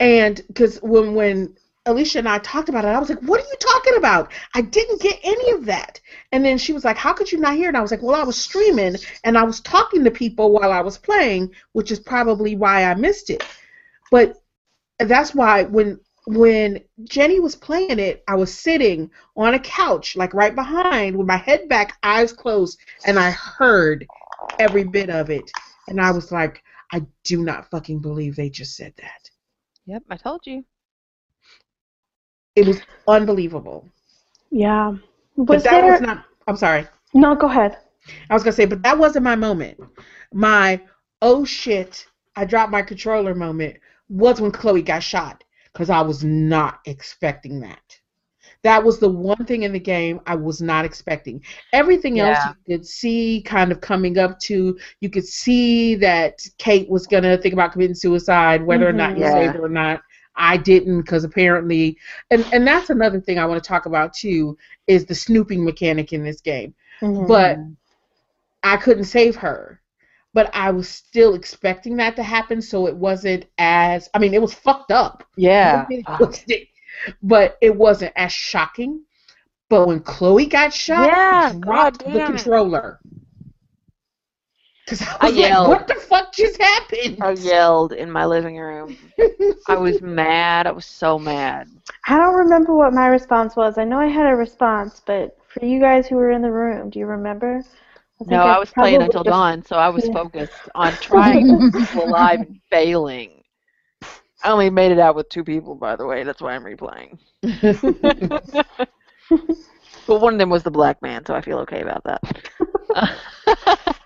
And because when when Alicia and I talked about it, I was like, "What are you talking about? I didn't get any of that." And then she was like, "How could you not hear? And I was like, "Well, I was streaming and I was talking to people while I was playing, which is probably why I missed it." But that's why when when Jenny was playing it, I was sitting on a couch, like right behind, with my head back, eyes closed, and I heard every bit of it, and I was like, "I do not fucking believe they just said that."
Yep, I told you.
It was unbelievable.
yeah. Was But
that
there?
was not. I'm sorry.
No, go ahead.
I was gonna say, but that wasn't my moment. My oh shit, I dropped my controller moment was when Chloe got shot because I was not expecting that. That was the one thing in the game I was not expecting. Everything else you could see kind of coming up to. You could see that Kate was gonna think about committing suicide, whether or not you
Mhm.
saved her or not. I didn't because apparently, and and that's another thing I want to talk about too is the snooping mechanic in this game.
Mhm.
But I couldn't save her. But I was still expecting that to happen, so it wasn't as I mean, it was fucked up.
Yeah.
It but it wasn't as shocking. But when Chloe got shot,
Yeah,
I dropped
God
the controller. Because I
I
was like,
yelled.
what the fuck just happened?
I yelled in my living room. I was mad. I was so mad.
I don't remember what my response was. I know I had a response, but for you guys who were in the room, do you remember? Think
No, I was playing until
just-
dawn, so I was
Yeah.
focused on trying to keep alive and failing. I only made it out with two people, by the way. That's why I'm replaying. but one of them was the black man, so I feel okay about that.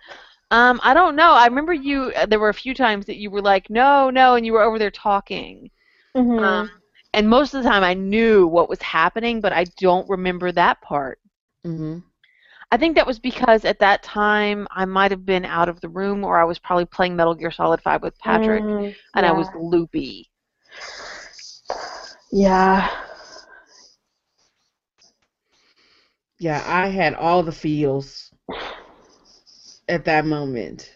um, I don't know. I remember you. uh, There were a few times that you were like, "No, no," and you were over there talking.
Mhm.
Um, and most of the time, I knew what was happening, but I don't remember that part.
hmm
I think that was because at that time I might have been out of the room, or I was probably playing Metal Gear Solid 5 with Patrick,
Mm,
and I was loopy.
Yeah.
Yeah, I had all the feels at that moment.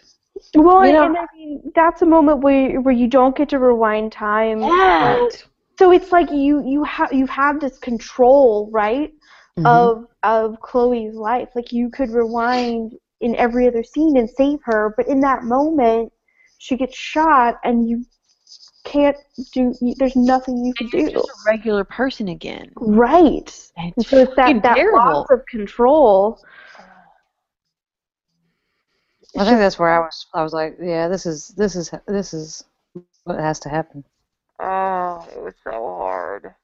Well,
You know-
and I mean that's a moment where where you don't get to rewind time.
Yeah.
So, so it's like you you have you have this control, right,
Mhm.
of of Chloe's life. Like you could rewind in every other scene and save her, but in that moment, she gets shot, and you can't do. You, there's nothing you can do.
just a regular person again.
Right.
And
And so it's that that
terrible.
loss of control.
I think that's where I was. I was like, yeah, this is this is this is what has to happen.
Oh, it was so hard.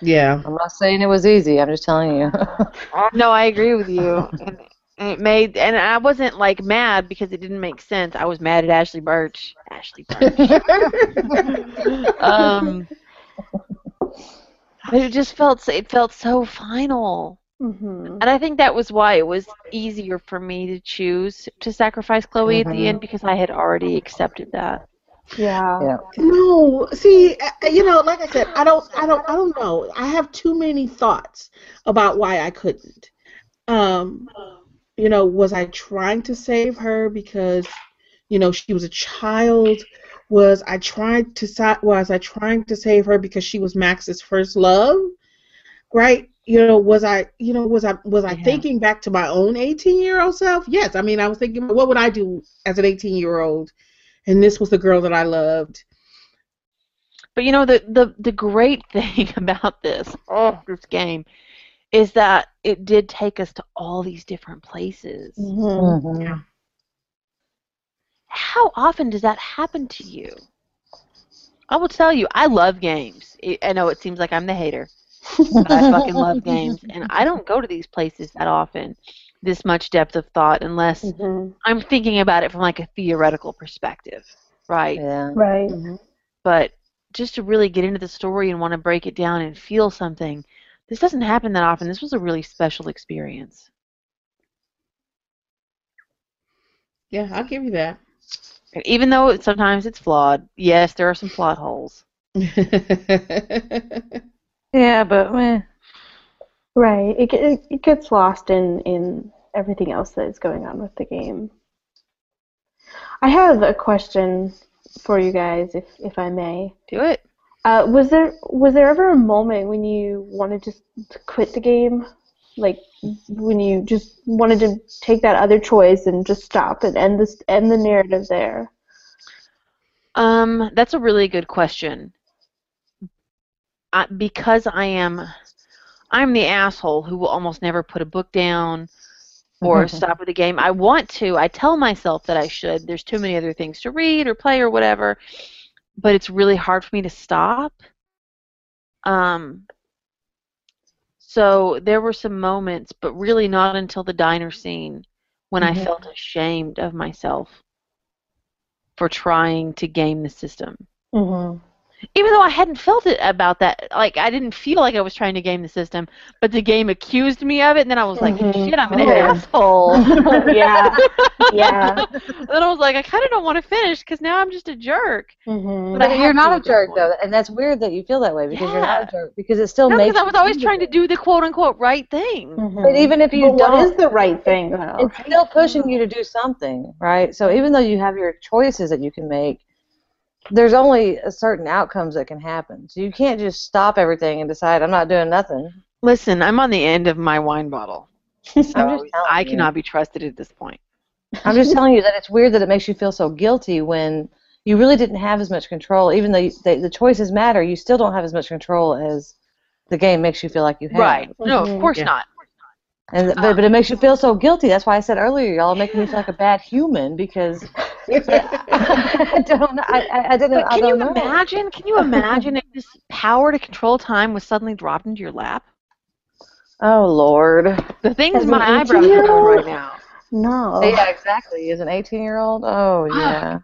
Yeah.
I'm not saying it was easy. I'm just telling you.
No, I agree with you. And and it made, and I wasn't like mad because it didn't make sense. I was mad at Ashley Burch. Ashley Burch. um, but it just felt, it felt so final.
hmm
And I think that was why it was easier for me to choose to sacrifice Chloe at
Mhm.
the end because I had already accepted that.
Yeah.
yeah.
No, see, uh, you know, like I said, I don't, I don't, I don't know. I have too many thoughts about why I couldn't. Um, you know, was I trying to save her because, you know, she was a child? Was I trying to sa- was I trying to save her because she was Max's first love? Right? you know, was I, you know, was I, was I
Yeah.
thinking back to my own 18 year old self? Yes. I mean, I was thinking, what would I do as an 18 year old? And this was the girl that I loved.
But you know the the the great thing about this oh this game is that it did take us to all these different places.
Mhm.
Mhm.
How often does that happen to you? I will tell you, I love games. I I know it seems like I'm the hater, but I fucking love games, and I don't go to these places that often. This much depth of thought, unless
Mhm.
I'm thinking about it from like a theoretical perspective, right?
Yeah.
Right.
But just to really get into the story and want to break it down and feel something, this doesn't happen that often. This was a really special experience.
Yeah, I'll give you that.
And even though it, sometimes it's flawed, yes, there are some plot holes.
Yeah, but meh.
Right. It, it it gets lost in in everything else that is going on with the game. I have a question for you guys, if if I may.
Do it.
Uh, was there was there ever a moment when you wanted to, to quit the game, like when you just wanted to take that other choice and just stop and end this end the narrative there?
Um, that's a really good question. I, because I am, I'm the asshole who will almost never put a book down or stop with a game. I want to. I tell myself that I should. There's too many other things to read or play or whatever, but it's really hard for me to stop. Um. So there were some moments, but really not until the diner scene when I
Mhm.
felt ashamed of myself for trying to game the system.
Mm-hmm.
Even though I hadn't felt it about that, like I didn't feel like I was trying to game the system, but the game accused me of it, and then I was like,
Mhm.
"Shit, I'm an
Yeah.
asshole."
yeah. Yeah.
And then I was like, "I kind of don't want to finish because now I'm just a jerk."
Mm-hmm.
But
But you're not a jerk though, and that's weird that you feel that way because you're not a jerk because it still
No,
makes.
because I was always
do
trying to do the quote unquote right thing.
But even if you
But
don't,
is the right thing though?
it's still pushing you to do something, right? So even though you have your choices that you can make, there's only a certain outcomes that can happen. So you can't just stop everything and decide I'm not doing nothing.
Listen, I'm on the end of my wine bottle, so
I'm just
I
you.
cannot be trusted at this point.
I'm just telling you that it's weird that it makes you feel so guilty when you really didn't have as much control. Even though you, the, the choices matter, you still don't have as much control as the game makes you feel like you have.
Right? No, of
Mhm.
course
Yeah.
not.
And but, but it um, makes you feel so guilty. That's why I said earlier, y'all are making me feel like a bad human because I don't. I, I, I didn't.
But
I
can you
don't know.
imagine? Can you imagine if this power to control time was suddenly dropped into your lap?
Oh Lord.
The things
As
my eyebrows are doing right now.
no.
Yeah, exactly. As an 18-year-old. Oh ah. yeah.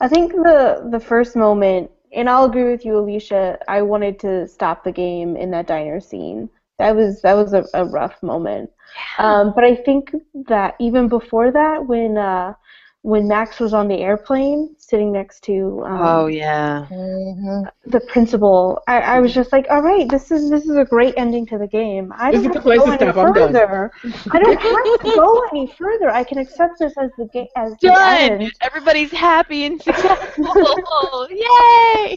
I think the the first moment, and I'll agree with you, Alicia. I wanted to stop the game in that diner scene. That was that was a, a rough moment. Um, but I think that even before that, when uh, when Max was on the airplane sitting next to um,
Oh yeah.
hmm
the principal, I, I was just like, all right, this is this is a great ending to the game. I don't
is
have
the
to go any
stop.
Further. I don't have to go any further. I can accept this as the game as the
Done.
end.
Everybody's happy and successful. Yay!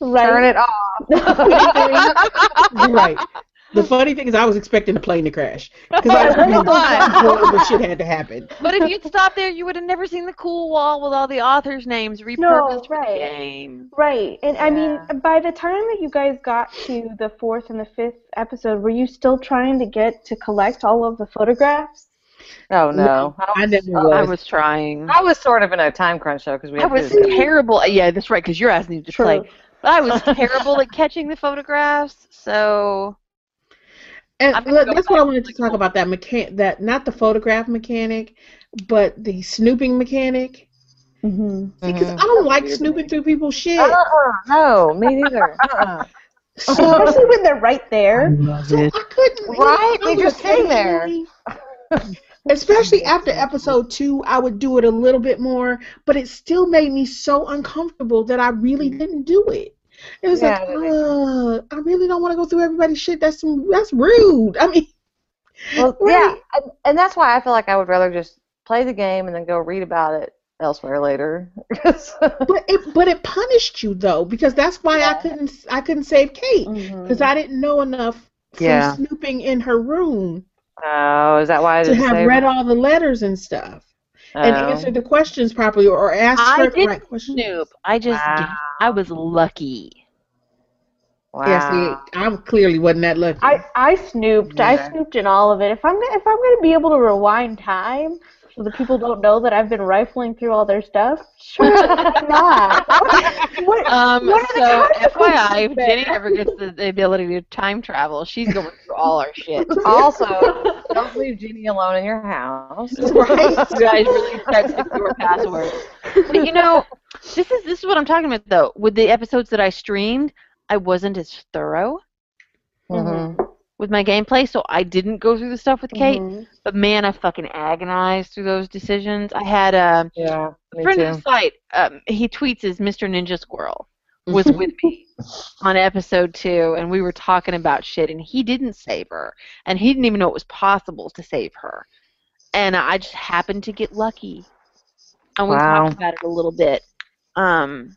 Right?
Turn it off.
right. The funny thing is, I was expecting the plane to crash because I was
Come on.
horrible shit had to happen.
But if you'd stopped there, you would have never seen the cool wall with all the authors' names repurposed
No,
for
right.
game.
Right. And I mean, by the time that you guys got to the fourth and the fifth episode, were you still trying to get to collect all of the photographs?
Oh no.
I never
was.
was.
I was trying.
I was sort of in a time crunch though because we
I was
to
terrible. Yeah, that's right, because your ass needed to
True.
play. But I was terrible at catching the photographs, so
And look, that's what I wanted to talk about that mechan that not the photograph mechanic, but the snooping mechanic.
Mm-hmm.
Because
Mhm.
I don't like snooping through people's shit.
Uh-uh. No, me neither. Uh-uh.
So,
Especially when they're right there.
so I couldn't.
Right? They're just sitting there.
Especially after episode two, I would do it a little bit more, but it still made me so uncomfortable that I really didn't do it. It was
Yeah,
like, uh, I really don't want to go through everybody's shit. That's some, that's rude. I mean,
Well,
Right.
yeah, and, and that's why I feel like I would rather just play the game and then go read about it elsewhere later.
but it but it punished you though because that's why I couldn't I couldn't save Kate
Mm-hmm.
because I didn't know enough from
Yeah.
snooping in her room
Oh, is that why I
to
didn't
have read all the letters and stuff and
Oh.
answered the questions properly or, or asked
I
her the right questions.
Snoop. I just
Wow.
I was lucky.
Wow.
Yeah, see, I clearly wasn't that lucky.
I, I snooped. I snooped in all of it. If I'm if I'm going to be able to rewind time so that people don't know that I've been rifling through all their stuff, sure, not? What,
Um,
what
so FYI, if
of?
Jenny ever gets the, the ability to time travel, she's going through all our shit.
Also, don't leave Jeannie alone in your house.
right?
you guys really set secure passwords. But you know, this is this is what I'm talking about though. With the episodes that I streamed, I wasn't as thorough
hmm
with my gameplay, so I didn't go through the stuff with Kate.
Mhm.
But man, I fucking agonized through those decisions. I had a
Yeah, me
friend
too.
of the site. Um, he tweets as Mr. Ninja Squirrel was with me on episode two, and we were talking about shit, and he didn't save her, and he didn't even know it was possible to save her, and I just happened to get lucky, and we
Wow.
talked about it a little bit. Um, and,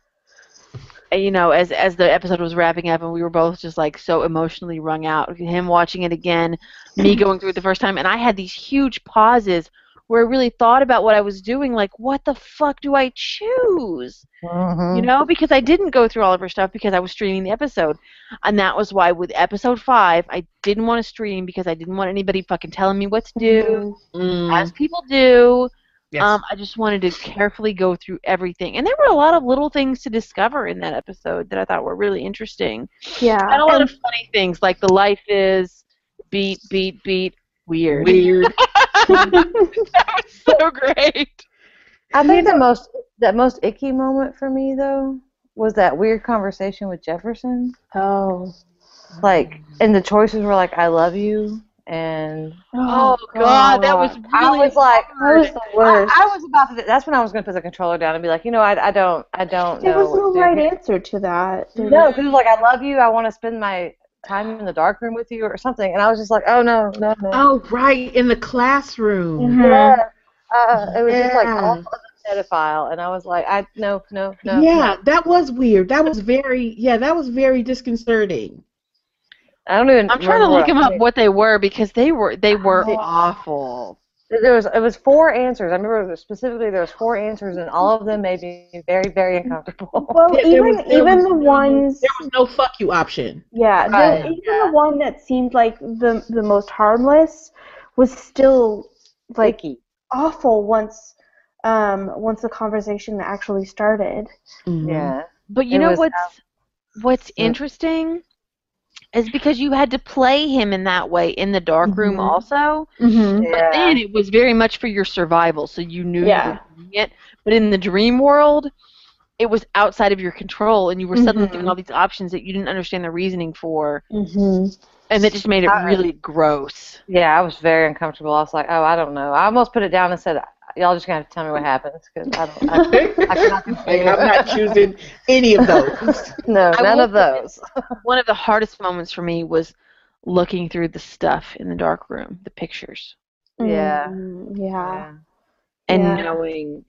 you know, as as the episode was wrapping up, and we were both just like so emotionally wrung out. Him watching it again, me going through it the first time, and I had these huge pauses where I really thought about what I was doing. Like, what the fuck do I choose?
Mhm.
You know, because I didn't go through all of her stuff because I was streaming the episode, and that was why with episode five, I didn't want to stream because I didn't want anybody fucking telling me what to do,
Mm,
as people do.
Yes.
Um, I just wanted to carefully go through everything, and there were a lot of little things to discover in that episode that I thought were really interesting,
Yeah.
and a lot
and-
of funny things like the life is beat, beat, beat, weird.
Weird.
that was so great.
I think the most that most icky moment for me though was that weird conversation with Jefferson.
oh.
Like, and the choices were like, "I love you," and
Oh God, that was really
I was like,
That was the worst.
I, I was about to. That's when I was going to put the controller down and be like, you know, I, I don't, I don't
there
know.
was no right
do.
answer to that. There
No, because it was like, I love you. I want to spend my time in the dark room with you or something. And I was just like, oh no, no, no.
Oh, right, in the classroom.
Mhm.
Yeah. Uh, it was just like
Yeah.
all pedophile, and I was like, I no, no, no.
Yeah, that was weird. That was very, yeah, that was very disconcerting.
I don't even.
I'm trying to look them up what they were because they were they were
Oh.
awful.
There was it was four answers. I remember specifically there was four answers, and all of them made me very, very uncomfortable.
Well,
Yeah,
even
was-
even
was
the ones
There was no fuck you option.
Yeah, the,
Right,
even
yeah.
the one that seemed like the the most harmless was still like
Icky.
awful once um once the conversation actually started.
Mhm.
Yeah.
But you
It
know
was
what's what's
Yeah.
interesting is because you had to play him in that way in the dark room
Mhm.
also.
Mm-hmm.
But
Yeah.
then it was very much for your survival, so you knew
Yeah.
you were doing it. But in the dream world, it was outside of your control, and you were suddenly
Mhm.
given all these options that you didn't understand the reasoning for,
Mm-hmm.
and it just made it
I-
really gross.
Yeah, I was very uncomfortable. I was like, oh, I don't know. I almost put it down and said, y'all just gonna have to tell me what happens because I don't. I, I cannot
Like, I'm not choosing any of those.
no,
I
none of those.
One of the hardest moments for me was looking through the stuff in the dark room, the pictures,
Yeah.
Mm, yeah.
and
Yeah.
knowing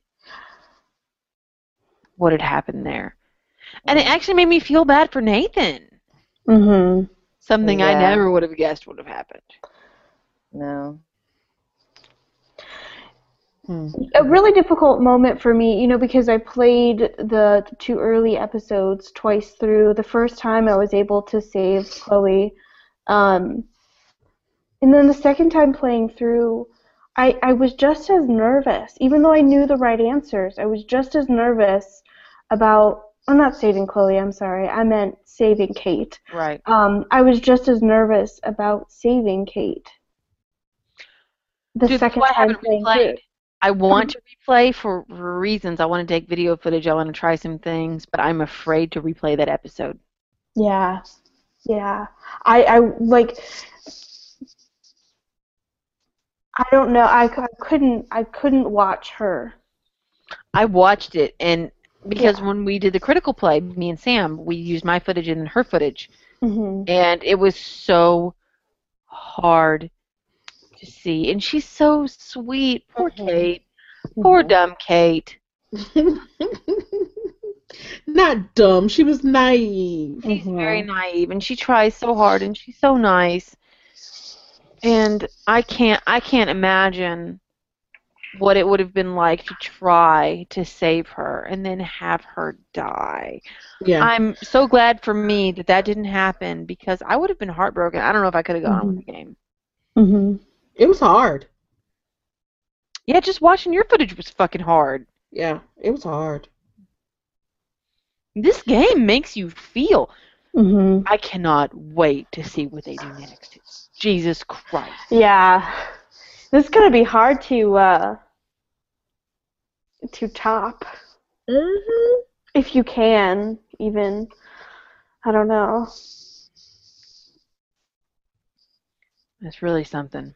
what had happened there. And it actually made me feel bad for Nathan.
Mm-hmm.
Something I never would have guessed would have happened.
No.
Hmm.
A really difficult moment for me, you know, because I played the two early episodes twice through. The first time I was able to save Chloe, um, and then the second time playing through, I, I was just as nervous, even though I knew the right answers. I was just as nervous about. I'm not saving Chloe. I'm sorry. I meant saving Kate.
Right.
Um, I was just as nervous about saving Kate. The
Dude,
second
that's why I
time
haven't
playing through.
I want to replay for reasons. I want to take video footage. I want to try some things, but I'm afraid to replay that episode.
Yeah, yeah. I, I like. I don't know. I, I couldn't. I couldn't watch her.
I watched it, and because when we did the critical play, me and Sam, we used my footage and her footage,
hmm
and it was so hard to see. And she's so sweet. Poor
Mhm.
Kate. Poor dumb Kate.
Not dumb. She was naive.
She's
Mhm.
very naive, and she tries so hard, and she's so nice. And I can't, I can't imagine what it would have been like to try to save her and then have her die.
Yeah.
I'm so glad for me that that didn't happen because I would have been heartbroken. I don't know if I could have gone on with the game.
Mm-hmm.
It was hard.
Yeah, just watching your footage was fucking hard.
Yeah, it was hard.
This game makes you feel.
Mm-hmm.
I cannot wait to see what they do next. Jesus Christ.
Yeah. This is gonna be hard to uh to top.
Mm-hmm.
If you can, even. I don't know.
That's really something.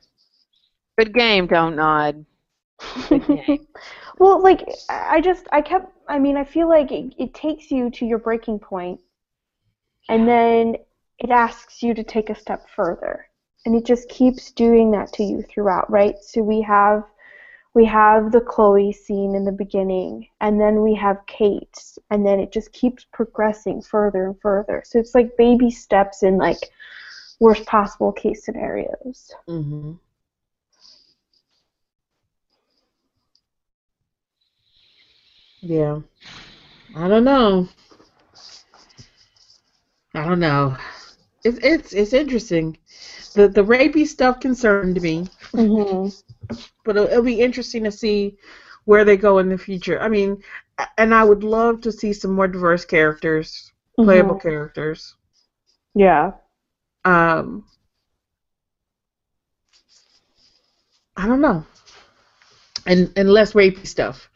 Good game, DONTNOD. Good game.
well, like I I just I kept I mean I feel like it, it takes you to your breaking point, and then it asks you to take a step further, and it just keeps doing that to you throughout, right? So we have we have the Chloe scene in the beginning, and then we have Kate, and then it just keeps progressing further and further. So it's like baby steps in like worst possible case scenarios.
Mm-hmm. Yeah. I don't know. I don't know. It's it's it's interesting. The the rapey stuff concerned me,
Mm-hmm.
but it'll, it'll be interesting to see where they go in the future. I mean, and I would love to see some more diverse characters, playable characters.
Yeah.
Um, I don't know, and and less rapey stuff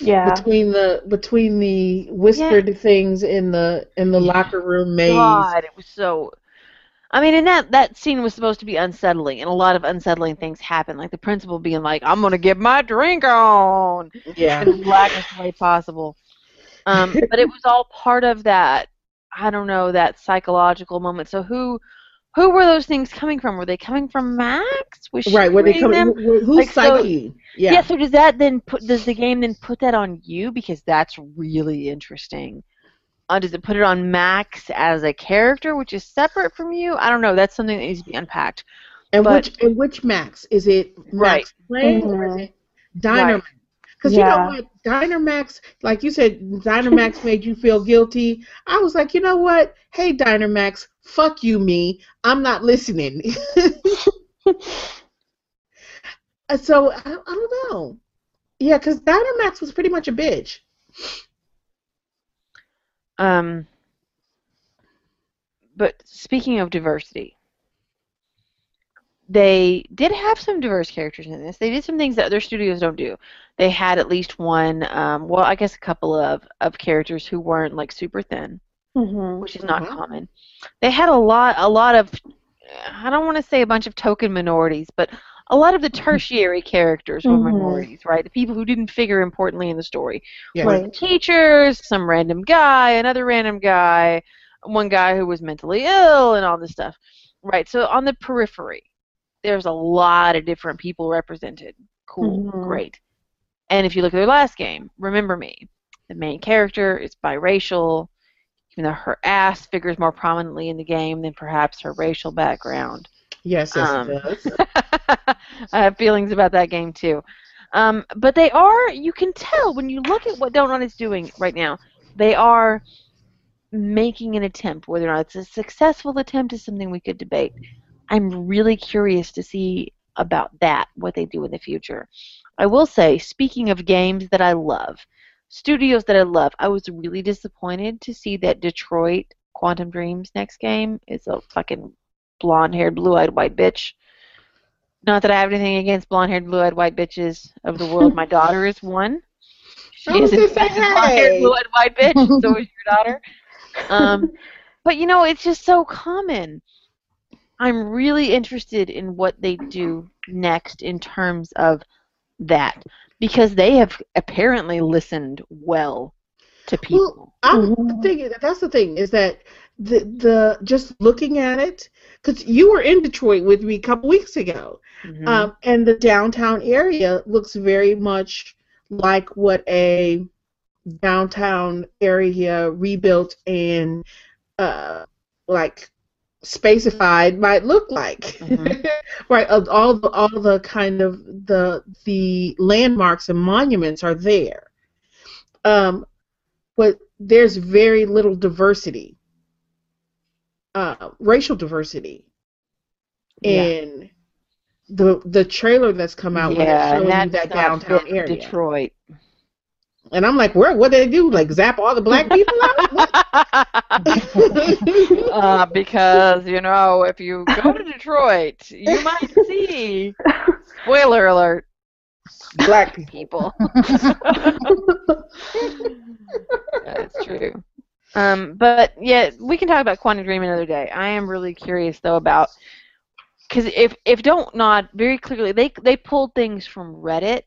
Yeah.
between the between the whispered things in the in the
Yeah.
locker room maze.
God, it was so. I mean, and that that scene was supposed to be unsettling, and a lot of unsettling things happened, like the principal being like, "I'm gonna get my drink on,"
Yeah,
in the blackest way possible. Um, but it was all part of that. I don't know that psychological moment. So who, who were those things coming from? Were they coming from Max? Was she
right. Where they
reading
come?
them?
who- who- Who's
Like, so-
psyche? Yeah.
Yeah. So does that then put? Does the game then put that on you? Because that's really interesting. Uh, does it put it on Max as a character, which is separate from you? I don't know. That's something that needs to be unpacked.
and
but-
which and which Max is it? Max
Right.
Plank or is
Mhm.
it Dynamax?
Right.
Because you know what, Dynamax, like you said, Dynamax made you feel guilty. I was like, you know what? Hey, Dynamax, fuck you, me. I'm not listening. Uh, so I, I don't know. Yeah, because Dynamax was pretty much a bitch.
Um, but speaking of diversity, they did have some diverse characters in this. They did some things that other studios don't do. They had at least one, um, well, I guess a couple of, of characters who weren't like super thin,
Mm-hmm.
which is not
Mhm.
common. They had a lot, a lot of, I don't want to say a bunch of token minorities, but a lot of the tertiary characters were
Mhm.
minorities, right? The people who didn't figure importantly in the story
Yeah.
Right.
teachers, some random guy, another random guy, one guy who was mentally ill, and all this stuff. Right. So on the periphery, there's a lot of different people represented. Cool.
Mhm.
Great. And if you look at their last game, Remember Me, the main character is biracial, even though her ass figures more prominently in the game than perhaps her racial background.
Yes, yes,
Um,
it does.
I have feelings about that game too. Um, but they are, you can tell when you look at what DONTNOD is doing right now, they are making an attempt. Whether or not it's a successful attempt is something we could debate. I'm really curious to see about that, what they do in the future. I will say, speaking of games that I love, studios that I love, I was really disappointed to see that Detroit Quantic Dreams next game is a fucking blonde haired, blue eyed white bitch. Not that I have anything against blonde haired, blue eyed white bitches of the world. My daughter is one. She is a blonde haired, blue eyed white bitch. so is your daughter. Um, but you know, it's just so common. I'm really interested in what they do next in terms of that because they have apparently listened well to people.
Well, I'm
Mhm.
thinking that's the thing is that the the just looking at it because you were in Detroit with me a couple weeks ago,
Mhm.
um, and the downtown area looks very much like what a downtown area rebuilt and uh, like spacified might look like.
Mhm.
right, all the, all the kind of the the landmarks and monuments are there. Um, but there's very little diversity, uh, racial diversity,
Yeah.
in the the trailer that's come out
yeah,
showing
and
you
that's
that downtown area.
Detroit.
And I'm like, where? What did they do? Like zap all the black people out?
Uh, because you know, if you go to Detroit, you might see. Spoiler alert,
black people.
people. That's true. Um, but yeah, we can talk about Quantic Dream another day. I am really curious though about because if if DONTNOD very clearly they they pulled things from Reddit,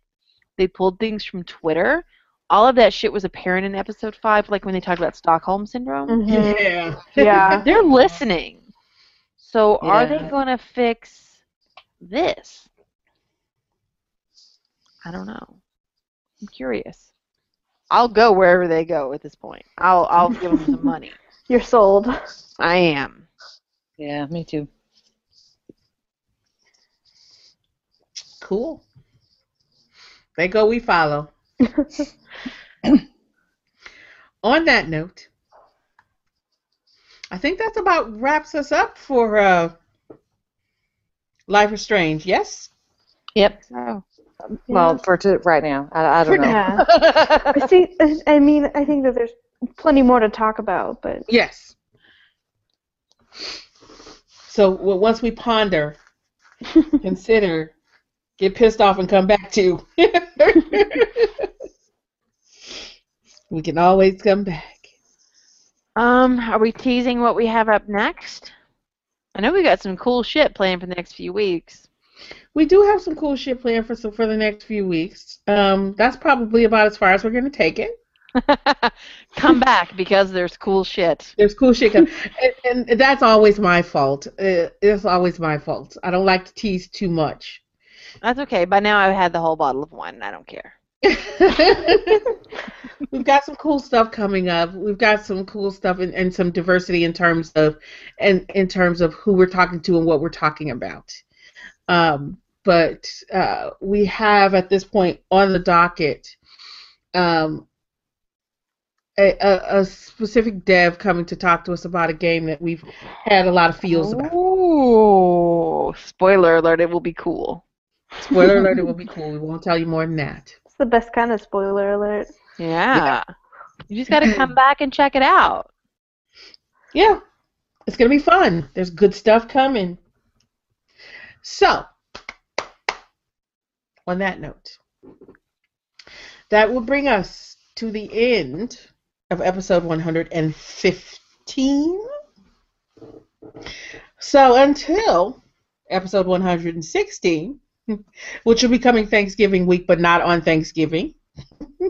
they pulled things from Twitter. All of that shit was apparent in episode five, like when they talked about Stockholm syndrome.
Mhm.
Yeah.
Yeah.
They're listening. So are they going to fix this? I don't know. I'm curious. I'll go wherever they go at this point. I'll I'll give them some money.
You're sold.
I am.
Yeah, me too.
Cool. They go, we follow. On that note, I think that's about wraps us up for uh, Life is Strange. Yes.
Yep.
So
Well, for to, right now, I, I don't
For
know.
Yeah. I see. I mean, I think that there's plenty more to talk about, but
Yes. So well, once we ponder, consider, get pissed off, and come back to, we can always come back.
um, are we teasing what we have up next? I know we got some cool shit planned for the next few weeks.
We do have some cool shit planned for so for the next few weeks. Um, that's probably about as far as we're gonna take it.
Come back because there's cool shit.
There's cool shit, coming. and, and that's always my fault. Uh, it's always my fault. I don't like to tease too much.
That's okay. By now I've had the whole bottle of wine and I don't care.
We've got some cool stuff coming up. We've got some cool stuff and, and some diversity in terms of and in terms of who we're talking to and what we're talking about. Um, but uh, we have at this point on the docket um, a, a, a specific dev coming to talk to us about a game that we've had a lot of feels about.
Ooh, spoiler alert! It will be cool.
Spoiler alert, it will be cool. We won't tell you more than that.
it's the best kind of spoiler alert.
Yeah, you just got to come back and check it out.
yeah, it's gonna be fun. There's good stuff coming. So, on that note, that will bring us to the end of episode 115. So, until episode 116, which will be coming Thanksgiving week, but not on Thanksgiving.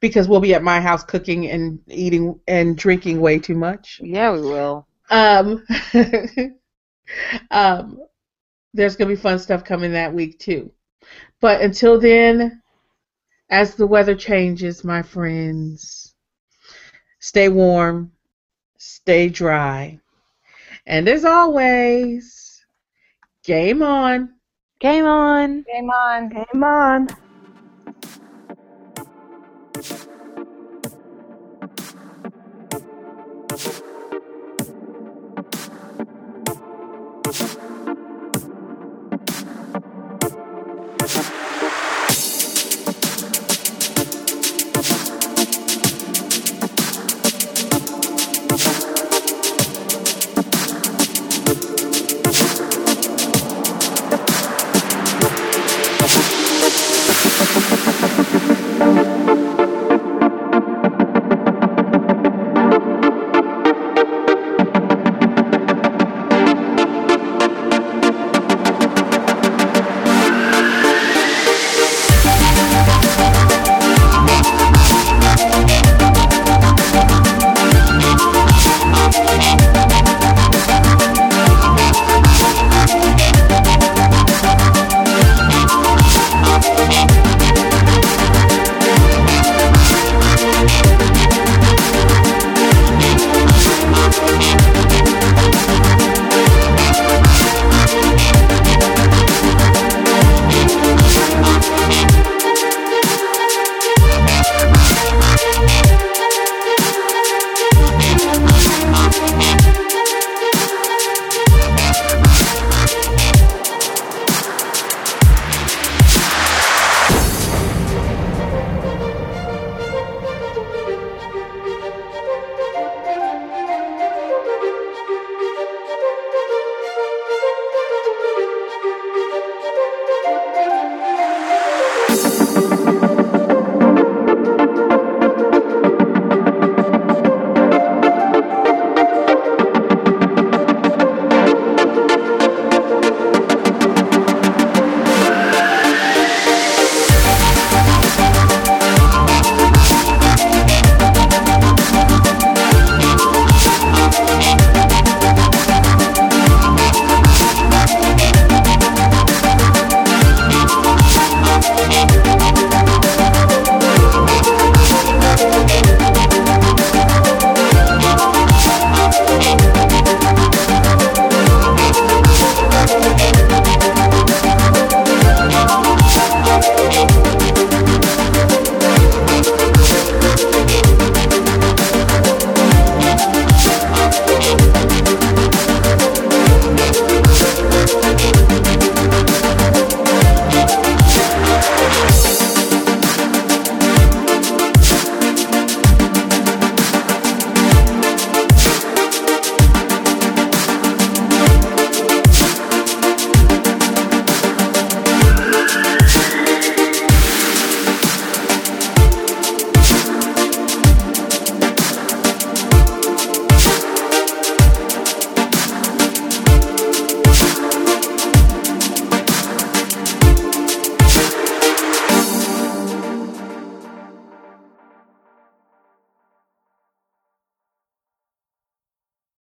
because we'll be at my house cooking and eating and drinking way too much.
Yeah, we will.
Um, um, there's gonna be fun stuff coming that week too. But until then, as the weather changes, my friends, stay warm, stay dry, and as always, game on.
Game on.
Game on.
Game on.